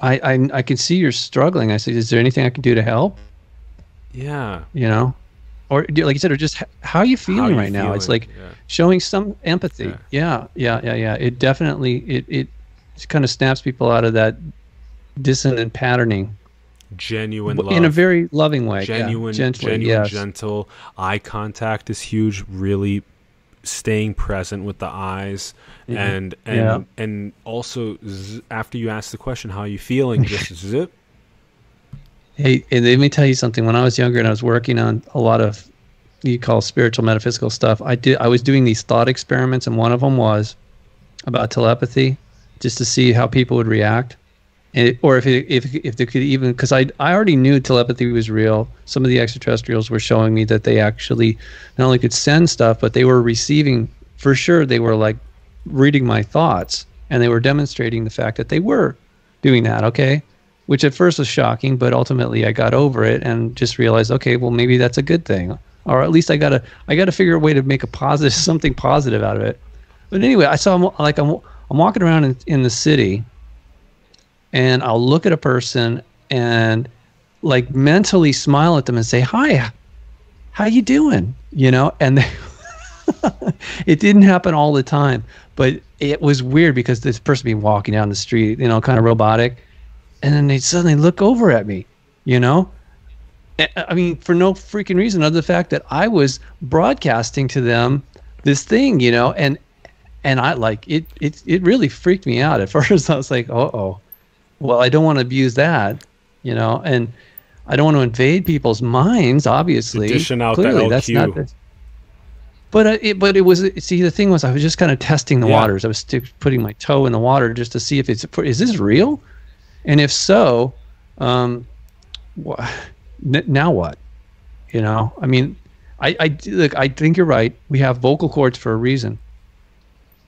[SPEAKER 1] I, I I can see you're struggling. I say, is there anything I can do to help?
[SPEAKER 2] yeah
[SPEAKER 1] You know, or like you said, or just how are you feeling
[SPEAKER 2] you
[SPEAKER 1] right now? It's like
[SPEAKER 2] Yeah.
[SPEAKER 1] showing some empathy.
[SPEAKER 2] Yeah.
[SPEAKER 1] Yeah. yeah, yeah, yeah, It definitely it it kind of snaps people out of that dissonant patterning
[SPEAKER 2] genuine love
[SPEAKER 1] in a very loving way. yeah,
[SPEAKER 2] genuine,
[SPEAKER 1] gently,
[SPEAKER 2] genuine,
[SPEAKER 1] yes.
[SPEAKER 2] gentle eye contact is huge. Really staying present with the eyes, and and
[SPEAKER 1] Yeah.
[SPEAKER 2] and also z- after you ask the question, how are you feeling? Just zip.
[SPEAKER 1] Hey, and let me tell you something. When I was younger and I was working on a lot of you call spiritual metaphysical stuff. I did. I was doing these thought experiments, and one of them was about telepathy, just to see how people would react, and, or if it, if if they could even because I I already knew telepathy was real. Some of the extraterrestrials were showing me that they actually not only could send stuff, but they were receiving for sure. They were like reading my thoughts, and they were demonstrating the fact that they were doing that. Okay. Which at first was shocking, but ultimately I got over it and just realized, okay, well maybe that's a good thing or at least I gotta I gotta figure a way to make a positive something positive out of it. But anyway, I saw like I'm I'm walking around in, in the city, and I'll look at a person and like mentally smile at them and say hi, how you doing? You know, and they, it didn't happen all the time, but it was weird because this person be walking down the street, you know, kind of robotic, and then they suddenly look over at me, you know, I mean, for no freaking reason other than the fact that I was broadcasting to them this thing, you know, and and I like it. It it really freaked me out at first. I was like, oh, oh, well, I don't want to abuse that, you know, and I don't want to invade people's minds. Obviously,
[SPEAKER 2] Dishing out clearly, that's not. The,
[SPEAKER 1] but uh, it, but it was see the thing was I was just kind of testing the yeah. waters. I was putting my toe in the water just to see if it's is this real, and if so, um, what now what? You know, I mean, I, I look. I think you're right. We have vocal cords for a reason,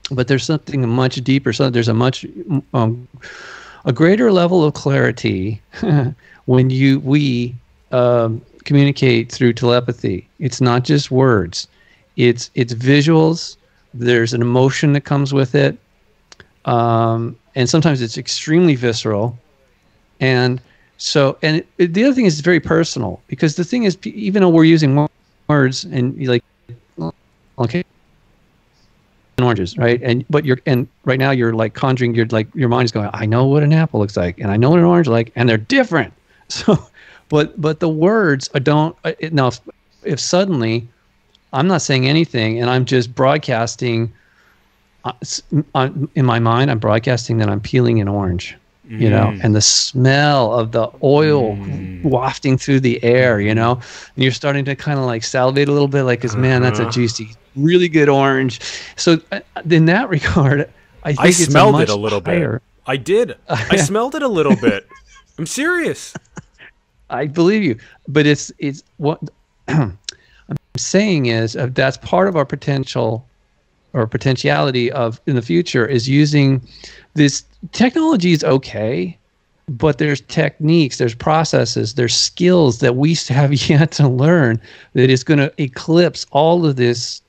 [SPEAKER 1] but there's something much deeper. So there's a much um, a greater level of clarity when you we um, communicate through telepathy. It's not just words. It's it's visuals. There's an emotion that comes with it, um, and sometimes it's extremely visceral. And so, and it, the other thing is it's very personal because the thing is, even though we're using words and like, okay, oranges, right? And but you're and right now you're like conjuring. You're like your mind is going. I know what an apple looks like, and I know what an orange like, and they're different. So, but but the words I don't. Uh, now, if, if suddenly I'm not saying anything and I'm just broadcasting. Uh, in my mind, I'm broadcasting that I'm peeling an orange. You know, mm. and the smell of the oil mm. wafting through the air, you know, and you're starting to kind of like salivate a little bit, like, uh-huh. man, that's a uh-huh. juicy, really good orange. So, uh, in that regard, I think I it's smelled a it a little higher.
[SPEAKER 2] bit. I did. I smelled it a little bit. I'm serious.
[SPEAKER 1] I believe you, but it's it's what I'm saying is uh, that's part of our potential or potentiality of in the future is using this technology is okay, but there's techniques, there's processes, there's skills that we have yet to learn that is going to eclipse all of this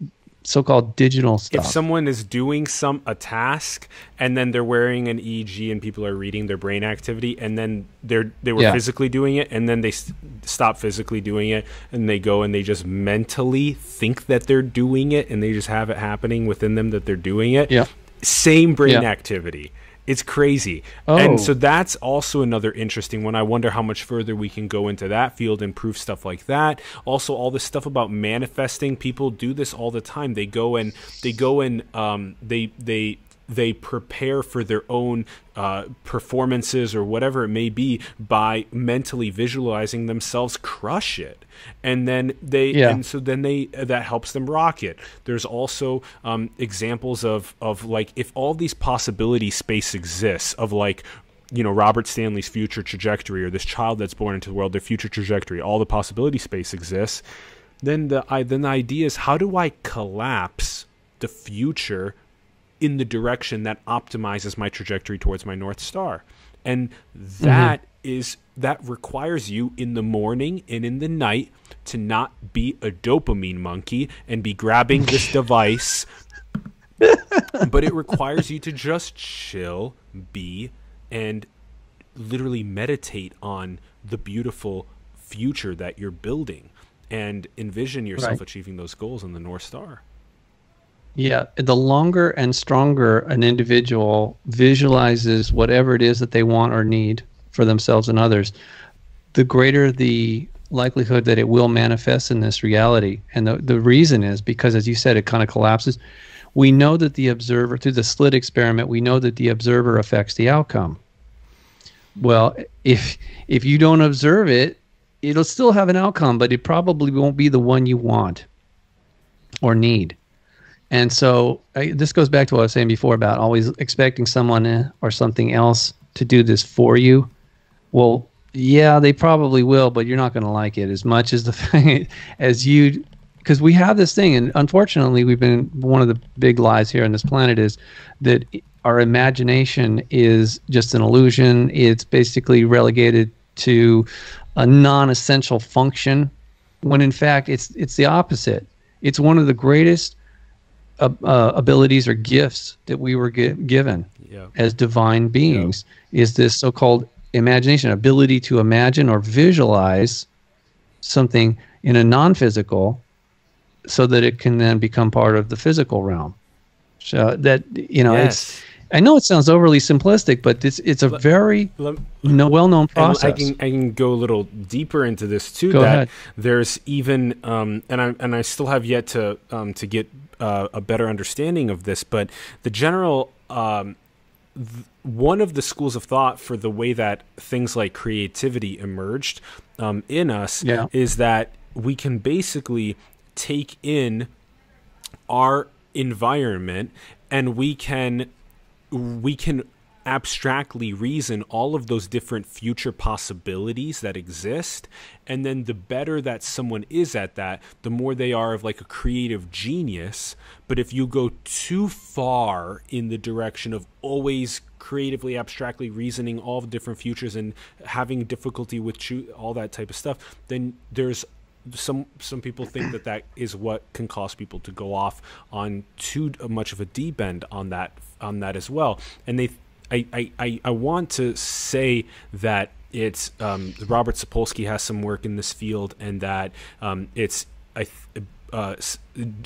[SPEAKER 1] so-called digital stuff.
[SPEAKER 2] If someone is doing some a task and then they're wearing an EEG and people are reading their brain activity and then they're they were yeah. physically doing it and then they st- stop physically doing it and they go and they just mentally think that they're doing it and they just have it happening within them that they're doing it.
[SPEAKER 1] Yeah.
[SPEAKER 2] Same brain yeah. activity. It's crazy. Oh. And so that's also another interesting one. I wonder how much further we can go into that field and prove stuff like that. Also, all this stuff about manifesting. People do this all the time. They go and they go and um, they they they prepare for their own uh, performances or whatever it may be by mentally visualizing themselves crush it and then they yeah. and so then they that helps them rock it there's also um, examples of of like if all these possibility space exists of like you know Robert Stanley's future trajectory or this child that's born into the world their future trajectory all the possibility space exists then the I, then the idea is how do I collapse the future in the direction that optimizes my trajectory towards my North Star. And that mm-hmm. is that requires you in the morning and in the night to not be a dopamine monkey and be grabbing this device. but it requires you to just chill, be, and literally meditate on the beautiful future that you're building and envision yourself right. achieving those goals in the North Star.
[SPEAKER 1] Yeah, the longer and stronger an individual visualizes whatever it is that they want or need for themselves and others, the greater the likelihood that it will manifest in this reality. And the, the reason is because, as you said, it kind of collapses. We know that the observer, through the slit experiment, we know that the observer affects the outcome. Well, if if you don't observe it, it'll still have an outcome, but it probably won't be the one you want or need. And so I, this goes back to what I was saying before about always expecting someone eh, or something else to do this for you. Well, yeah, they probably will, but you're not going to like it as much as the thing as you because we have this thing and unfortunately we've been one of the big lies here on this planet is that our imagination is just an illusion. It's basically relegated to a non-essential function when in fact it's it's the opposite. It's one of the greatest uh, uh, abilities or gifts that we were gi- given
[SPEAKER 2] Yeah.
[SPEAKER 1] as divine beings is this so-called imagination ability to imagine or visualize something in a non-physical so that it can then become part of the physical realm so that you know it's
[SPEAKER 2] Yes.
[SPEAKER 1] i know it sounds overly simplistic but it's it's a very
[SPEAKER 2] Lem-
[SPEAKER 1] no, well-known process
[SPEAKER 2] I can I can go a little deeper into this too.
[SPEAKER 1] Go
[SPEAKER 2] that
[SPEAKER 1] ahead.
[SPEAKER 2] there's even um, and I and I still have yet to um, to get uh, a better understanding of this, but the general um, th- one of the schools of thought for the way that things like creativity emerged um, in us
[SPEAKER 1] Yeah.
[SPEAKER 2] is that we can basically take in our environment and we can we can abstractly reason all of those different future possibilities that exist. And then the better that someone is at that the more they are of like a creative genius. But if you go too far in the direction of always creatively abstractly reasoning all the different futures and having difficulty with all that type of stuff then there's some some people think that that is what can cause people to go off on too much of a deep end on that on that as well. And they I, I, I, want to say that it's um, Robert Sapolsky has some work in this field and that um, it's I th- uh,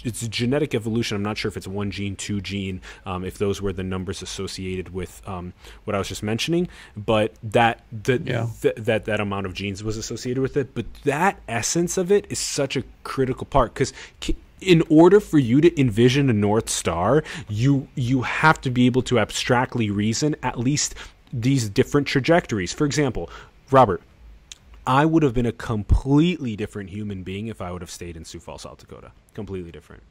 [SPEAKER 2] it's genetic evolution. I'm not sure if it's one gene, two gene, um, if those were the numbers associated with um, what I was just mentioning, but that the,
[SPEAKER 1] Yeah.
[SPEAKER 2] th- that that amount of genes was associated with it. But that essence of it is such a critical part because in order for you to envision a north star, you you have to be able to abstractly reason at least these different trajectories. For example, Robert, I would have been a completely different human being if I would have stayed in Sioux Falls, South Dakota. Completely different.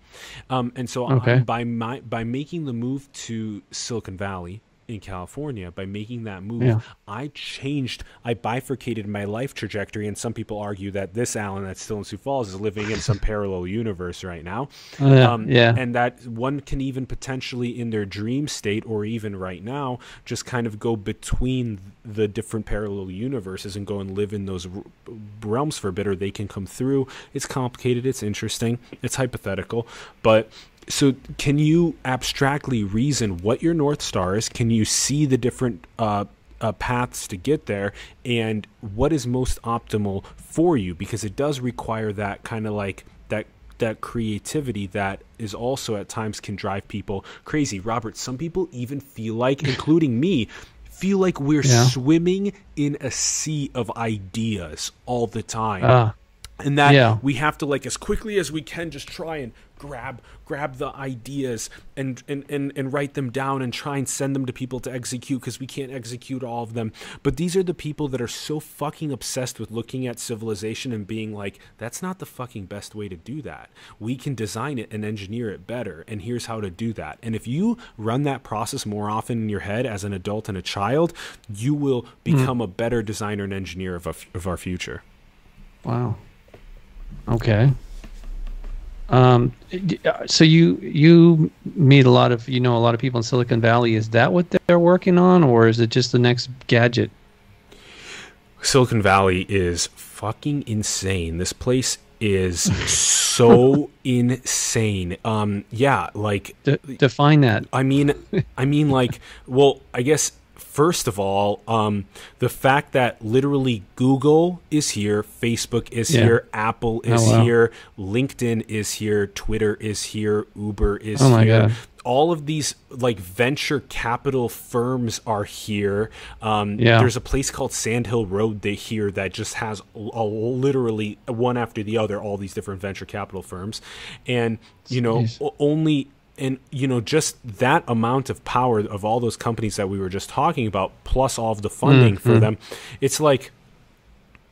[SPEAKER 2] Um, and so, I- by my by making the move to Silicon Valley in California, by making that move,
[SPEAKER 1] Yeah.
[SPEAKER 2] I changed, I bifurcated my life trajectory. And some people argue that this Allen that's still in Sioux Falls is living in some parallel universe right now.
[SPEAKER 1] Oh, yeah,
[SPEAKER 2] Um,
[SPEAKER 1] yeah.
[SPEAKER 2] And that one can even potentially, in their dream state or even right now, just kind of go between the different parallel universes and go and live in those realms for a bit, or they can come through. It's complicated, it's interesting, it's hypothetical. But so, can you abstractly reason what your North Star is? Can you see the different uh, uh, paths to get there and what is most optimal for you? Because it does require that kind of like that that creativity that is also at times can drive people crazy. Robert, some people even feel like, including me, feel like we're
[SPEAKER 1] Yeah.
[SPEAKER 2] swimming in a sea of ideas all the time
[SPEAKER 1] Ah,
[SPEAKER 2] and that
[SPEAKER 1] Yeah.
[SPEAKER 2] we have to like as quickly as we can just try and grab grab the ideas and and and, and write them down and try and send them to people to execute because we can't execute all of them. But these are the people that are so fucking obsessed with looking at civilization and being like that's not the fucking best way to do that. We can design it and engineer it better and here's how to do that. And if you run that process more often in your head as an adult and a child you will hmm. become a better designer and engineer of, a, of our future.
[SPEAKER 1] Wow. Okay. Um, uh, so you you meet a lot of you know a lot of people in Silicon Valley. Is that what they're working on, or is it just the next gadget?
[SPEAKER 2] Silicon Valley is fucking insane. This place is so insane. Um, yeah, like
[SPEAKER 1] D- define that.
[SPEAKER 2] I mean, I mean, like, well, I guess first of all, um, the fact that literally Google is here, Facebook is
[SPEAKER 1] Yeah.
[SPEAKER 2] here, Apple is
[SPEAKER 1] Oh, wow.
[SPEAKER 2] here, LinkedIn is here, Twitter is here, Uber is
[SPEAKER 1] Oh,
[SPEAKER 2] here. All of these like venture capital firms are here. Um,
[SPEAKER 1] Yeah.
[SPEAKER 2] There's a place called Sand Hill Road they here that just has a, a- literally one after the other all these different venture capital firms, and you know
[SPEAKER 1] Jeez.
[SPEAKER 2] only and you know just that amount of power of all those companies that we were just talking about plus all of the funding for them it's like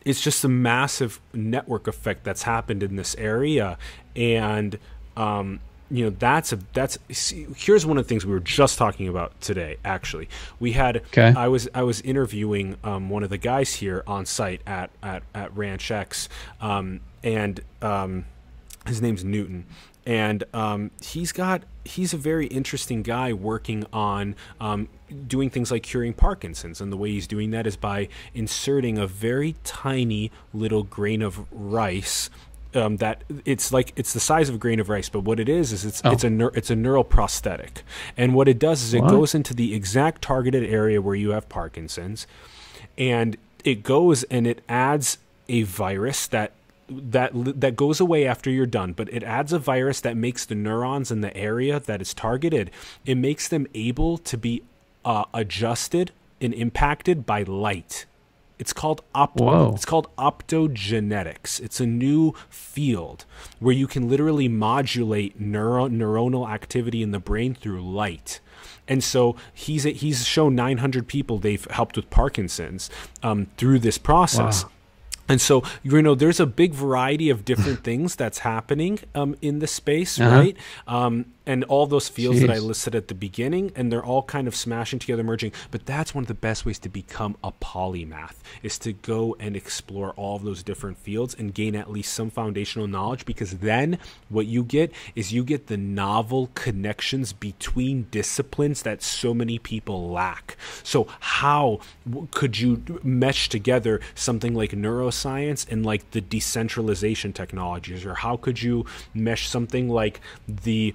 [SPEAKER 2] it's just a massive network effect that's happened in this area. And um, you know that's a that's see, here's one of the things we were just talking about today actually. We had
[SPEAKER 1] Okay.
[SPEAKER 2] i was i was interviewing um, one of the guys here on site at at, at ranch x um, and um, his name's newton and um, he's got he's a very interesting guy working on um, doing things like curing parkinson's. And the way he's doing that is by inserting a very tiny little grain of rice um, that it's like it's the size of a grain of rice, but what it is is it's
[SPEAKER 1] Oh.
[SPEAKER 2] it's a neur- it's a neural prosthetic, and what it does is it goes into the exact targeted area where you have Parkinson's, and it goes and it adds a virus that that that goes away after you're done but it adds a virus that makes the neurons in the area that is targeted it makes them able to be uh, adjusted and impacted by light it's called op-
[SPEAKER 1] Whoa.
[SPEAKER 2] it's called optogenetics. It's a new field where you can literally modulate neuro- neuronal activity in the brain through light. And so he's he's shown 900 people they've helped with Parkinson's um, through this process.
[SPEAKER 1] Wow.
[SPEAKER 2] And so, you know, there's a big variety of different things that's happening um, in the space,
[SPEAKER 1] Uh-huh.
[SPEAKER 2] right? Um, and all those fields that I listed at the beginning, and they're all kind of smashing together, merging. But that's one of the best ways to become a polymath is to go and explore all of those different fields and gain at least some foundational knowledge. Because then what you get is you get the novel connections between disciplines that so many people lack. So how could you mesh together something like neuroscience and like the decentralization technologies, or how could you mesh something like the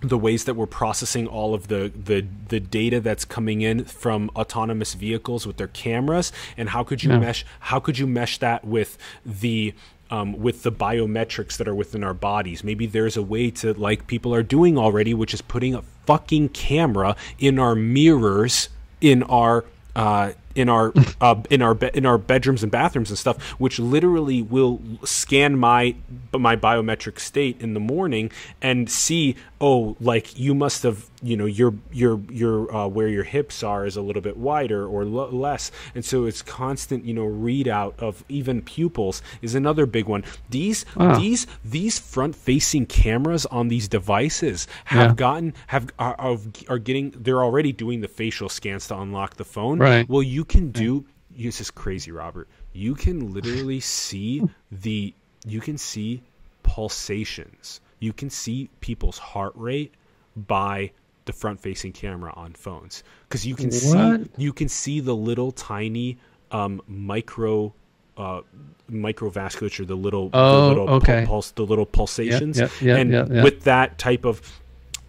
[SPEAKER 2] the ways that we're processing all of the, the the data that's coming in from autonomous vehicles with their cameras and how could you
[SPEAKER 1] Yeah.
[SPEAKER 2] mesh how could you mesh that with the um, with the biometrics that are within our bodies maybe there's a way to like people are doing already which is putting a fucking camera in our mirrors in our uh, in our uh, in our be- in our bedrooms and bathrooms and stuff, which literally will scan my my biometric state in the morning and see, oh, like you must have, you know, your your your uh, where your hips are is a little bit wider or l- less, and so it's constant, you know, readout of even pupils is another big one. These
[SPEAKER 1] Wow.
[SPEAKER 2] these these front facing cameras on these devices have
[SPEAKER 1] Yeah.
[SPEAKER 2] gotten have are, are are getting they're already doing the facial scans to unlock the phone.
[SPEAKER 1] Right.
[SPEAKER 2] Well, you can do. This is crazy, Robert. You can literally see the. You can see pulsations. You can see people's heart rate by the front-facing camera on phones because you can see you can see the little tiny um, micro uh, microvasculature, the little the
[SPEAKER 1] Oh,
[SPEAKER 2] little
[SPEAKER 1] okay.
[SPEAKER 2] pulse, the little pulsations,
[SPEAKER 1] yep, yep,
[SPEAKER 2] and
[SPEAKER 1] yep, yep.
[SPEAKER 2] with that type of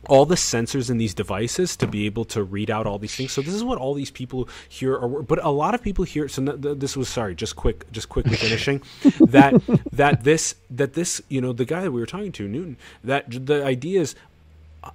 [SPEAKER 2] all the sensors in these devices to be able to read out all these things. So this is what all these people here are. But a lot of people here. So this was sorry, just quick, just quickly finishing that that this that this you know the guy that we were talking to Newton that the idea is uh,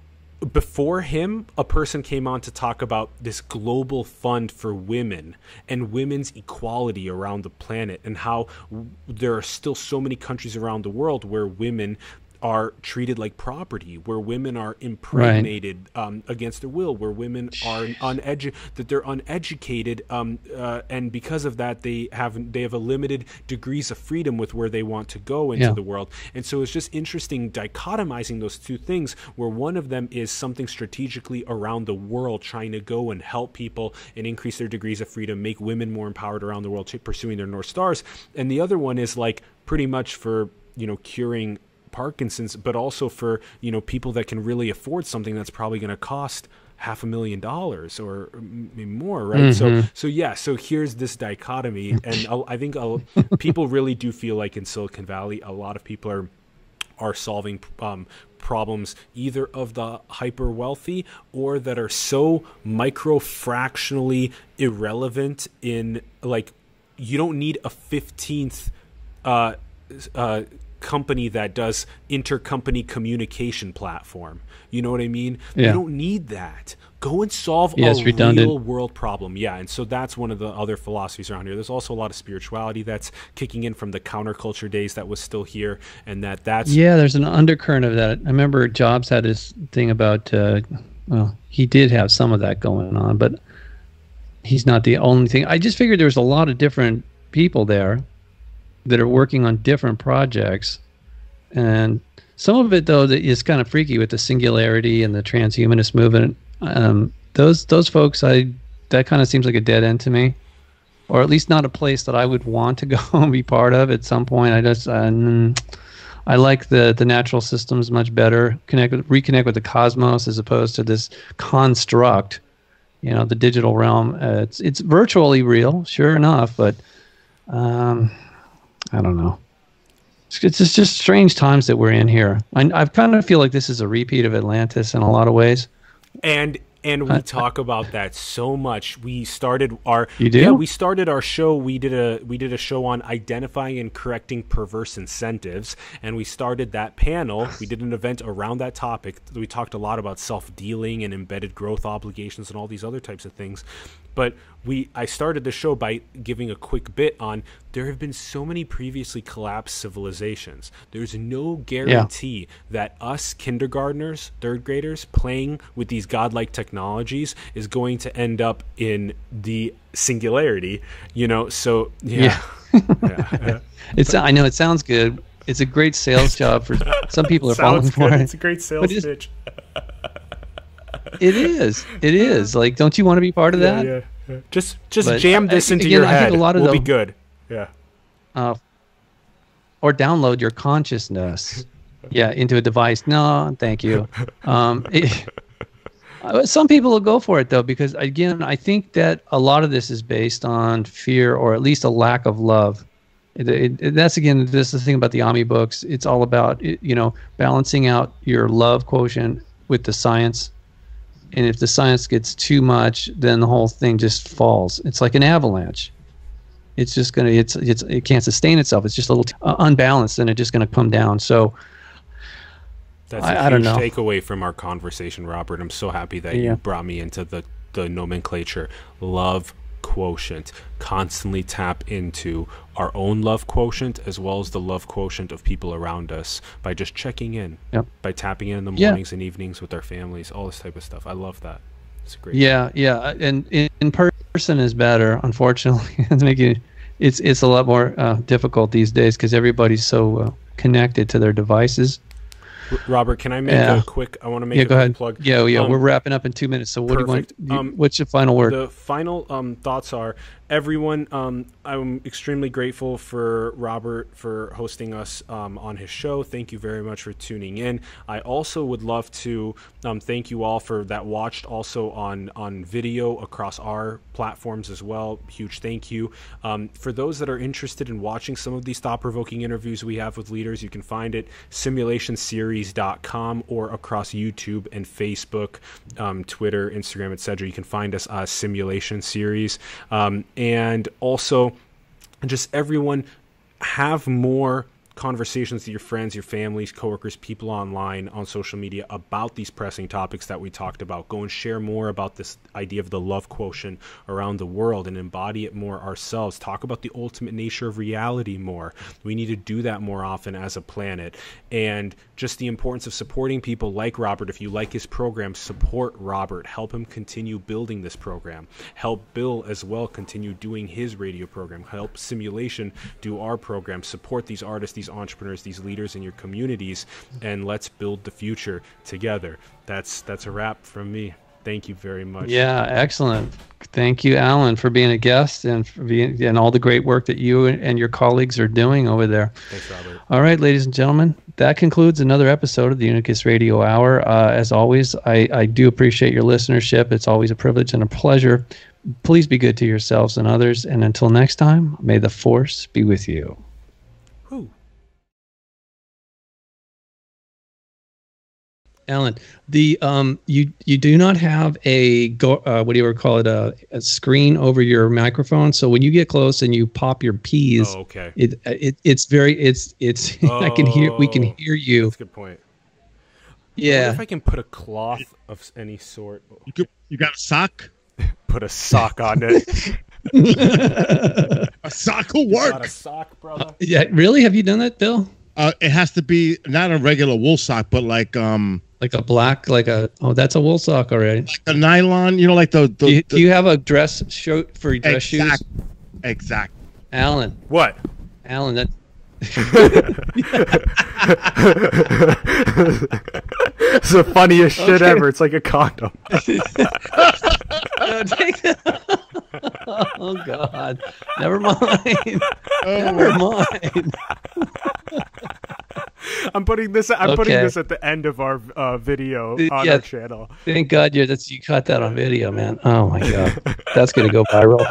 [SPEAKER 2] before him, a person came on to talk about this global fund for women and women's equality around the planet, and how w- there are still so many countries around the world where women are treated like property, where women are impregnated um, against their will, where women are unedu- that they're uneducated, um, uh, and because of that, they have they have a limited degrees of freedom with where they want to go into
[SPEAKER 1] Yeah.
[SPEAKER 2] the world. And so it's just interesting dichotomizing those two things where one of them is something strategically around the world trying to go and help people and increase their degrees of freedom, make women more empowered around the world to pursuing their North Stars. And the other one is like pretty much for, you know, curing Parkinson's, but also for, you know, people that can really afford something that's probably going to cost half a million dollars or maybe more right? So so yeah so here's this dichotomy and I- i think uh, people really do feel like in silicon valley a lot of people are are solving um, problems either of the hyper wealthy or that are so micro fractionally irrelevant in like you don't need a 15th uh, uh, company that does intercompany communication platform. You know what i mean? You don't need that. Go and solve
[SPEAKER 1] Yeah,
[SPEAKER 2] a
[SPEAKER 1] redundant.
[SPEAKER 2] real world problem. Yeah and so that's one of the other philosophies around here. There's also a lot of spirituality that's kicking in from the counterculture days that was still here and that that's
[SPEAKER 1] Yeah, there's an undercurrent of that. I remember Jobs had his thing about, uh, well, he did have some of that going on, but he's not the only thing. I just figured there was a lot of different people there that are working on different projects, and some of it though that is kind of freaky with the singularity and the transhumanist movement. Um, those those folks, I that kind of seems like a dead end to me, or at least not a place that I would want to go and be part of at some point. I just I like the the natural systems much better. Connect reconnect with the cosmos as opposed to this construct. You know, the digital realm. Uh, it's it's virtually real, sure enough, but um, I don't know. It's, it's just, strange times that we're in here. I, I kind of feel like this is a repeat of Atlantis in a lot of ways.
[SPEAKER 2] And and we talk about that so much. We started our
[SPEAKER 1] You do?
[SPEAKER 2] yeah, we started our show. We did a we did a show on identifying and correcting perverse incentives, and we started that panel. We did an event around that topic. We talked a lot about self dealing and embedded growth obligations and all these other types of things. But we I started the show by giving a quick bit on there have been so many previously collapsed civilizations. There's no guarantee that us kindergartners, third graders playing with these godlike technologies is going to end up in the singularity, you know. So yeah. yeah.
[SPEAKER 1] It's I know it sounds good. It's a great sales job for some people are falling
[SPEAKER 2] Sounds
[SPEAKER 1] for it.
[SPEAKER 2] It's a great sales pitch.
[SPEAKER 1] It is. It is. Like, don't you want to be part of that?
[SPEAKER 2] yeah, yeah. Just just
[SPEAKER 1] But,
[SPEAKER 2] jam this into
[SPEAKER 1] again,
[SPEAKER 2] your
[SPEAKER 1] I think a lot of
[SPEAKER 2] we'll be
[SPEAKER 1] the-
[SPEAKER 2] good. Yeah.
[SPEAKER 1] Uh, or download your consciousness, yeah, into a device. No, thank you. Um, it- uh, some people will go for it though, because again, I think that a lot of this is based on fear or at least a lack of love. It, it, it- that's again, this is the thing about the Ami books. It's all about you know balancing out your love quotient with the science. And if the science gets too much, then the whole thing just falls. It's like an avalanche it's just gonna it's it's it can't sustain itself. It's just a little t- uh, unbalanced, and it's just gonna come down. So
[SPEAKER 2] That's
[SPEAKER 1] I-
[SPEAKER 2] a
[SPEAKER 1] I don't know.
[SPEAKER 2] takeaway from our conversation, Robert. I'm so happy that
[SPEAKER 1] Yeah.
[SPEAKER 2] you brought me into the, the nomenclature. Love quotient. Constantly tap into our own love quotient as well as the love quotient of people around us by just checking in,
[SPEAKER 1] Yep.
[SPEAKER 2] by tapping in in the
[SPEAKER 1] Yeah.
[SPEAKER 2] mornings and evenings with our families, all this type of stuff. I love that. It's great.
[SPEAKER 1] yeah, yeah, and in, in person is better. Unfortunately, it's making it's it's a lot more uh, difficult these days because everybody's so uh, connected to their devices.
[SPEAKER 2] Robert, can I make
[SPEAKER 1] Yeah.
[SPEAKER 2] a quick? I want to make
[SPEAKER 1] yeah,
[SPEAKER 2] a
[SPEAKER 1] go ahead.
[SPEAKER 2] plug.
[SPEAKER 1] Yeah, yeah,
[SPEAKER 2] Um,
[SPEAKER 1] we're wrapping up in two minutes. So what do you want? you-
[SPEAKER 2] Um,
[SPEAKER 1] what's your final word?
[SPEAKER 2] The final um, thoughts are everyone, um, I'm extremely grateful for Robert for hosting us um, on his show. Thank you very much for tuning in. I also would love to um, thank you all for that watched also on, on video across our platforms as well. Huge thank you. Um, for those that are interested in watching some of these thought provoking interviews we have with leaders, you can find it simulationseries.com or across YouTube and Facebook, um, Twitter, Instagram, etc. You can find us uh, Simulation Series. Um, and also, just everyone have more conversations with your friends, your families, coworkers, people online on social media about these pressing topics that we talked about. Go and share more about this idea of the love quotient around the world and embody it more ourselves. Talk about the ultimate nature of reality more. We need to do that more often as a planet. And just the importance of supporting people like Robert. If you like his program, support Robert. Help him continue building this program. Help Bill as well continue doing his radio program. Help Simulation do our program. Support these artists, entrepreneurs, these leaders in your communities, and let's build the future together. That's that's a wrap from me. Thank you very much.
[SPEAKER 1] Yeah, excellent. Thank you, Allen, for being a guest and for being and all the great work that you and your colleagues are doing over there.
[SPEAKER 2] Thanks, Robert.
[SPEAKER 1] All right, ladies and gentlemen, that concludes another episode of the Unicus Radio Hour. Uh, as always, I, I do appreciate your listenership. It's always a privilege and a pleasure. Please be good to yourselves and others. And until next time, may the force be with you. Allen, the um, you you do not have a go. Uh, what do you call it? A, a screen over your microphone. So when you get close and you pop your P's,
[SPEAKER 2] Oh, okay.
[SPEAKER 1] it it it's very it's it's. I can hear we can
[SPEAKER 2] Oh.
[SPEAKER 1] hear you.
[SPEAKER 2] That's a good point. I wonder
[SPEAKER 1] Yeah.
[SPEAKER 2] if I can put a cloth of any sort,
[SPEAKER 4] You, could, you got a sock?
[SPEAKER 2] put a sock on it.
[SPEAKER 4] A sock will
[SPEAKER 2] Got a sock, brother.
[SPEAKER 1] Yeah, really? Have you done that, Bill?
[SPEAKER 4] Uh, it has to be not a regular wool sock, but like um
[SPEAKER 1] Like a black, like a oh, that's a wool sock already.
[SPEAKER 4] like a nylon. You know, like the, the,
[SPEAKER 1] Do you,
[SPEAKER 4] the
[SPEAKER 1] do you have a dress shirt for dress shoes?
[SPEAKER 4] exact exact.
[SPEAKER 1] Allen,
[SPEAKER 2] What?
[SPEAKER 1] Allen, that
[SPEAKER 2] it's the funniest shit
[SPEAKER 1] Okay.
[SPEAKER 2] ever. It's like a condom.
[SPEAKER 1] No, take that. oh God! Never mind. Never mind.
[SPEAKER 2] I'm putting this. I'm putting this at the end of our uh, video
[SPEAKER 1] Uh,
[SPEAKER 2] on
[SPEAKER 1] yeah.
[SPEAKER 2] our channel.
[SPEAKER 1] Thank God you that's you caught that on video, man. Oh my God, that's gonna go viral.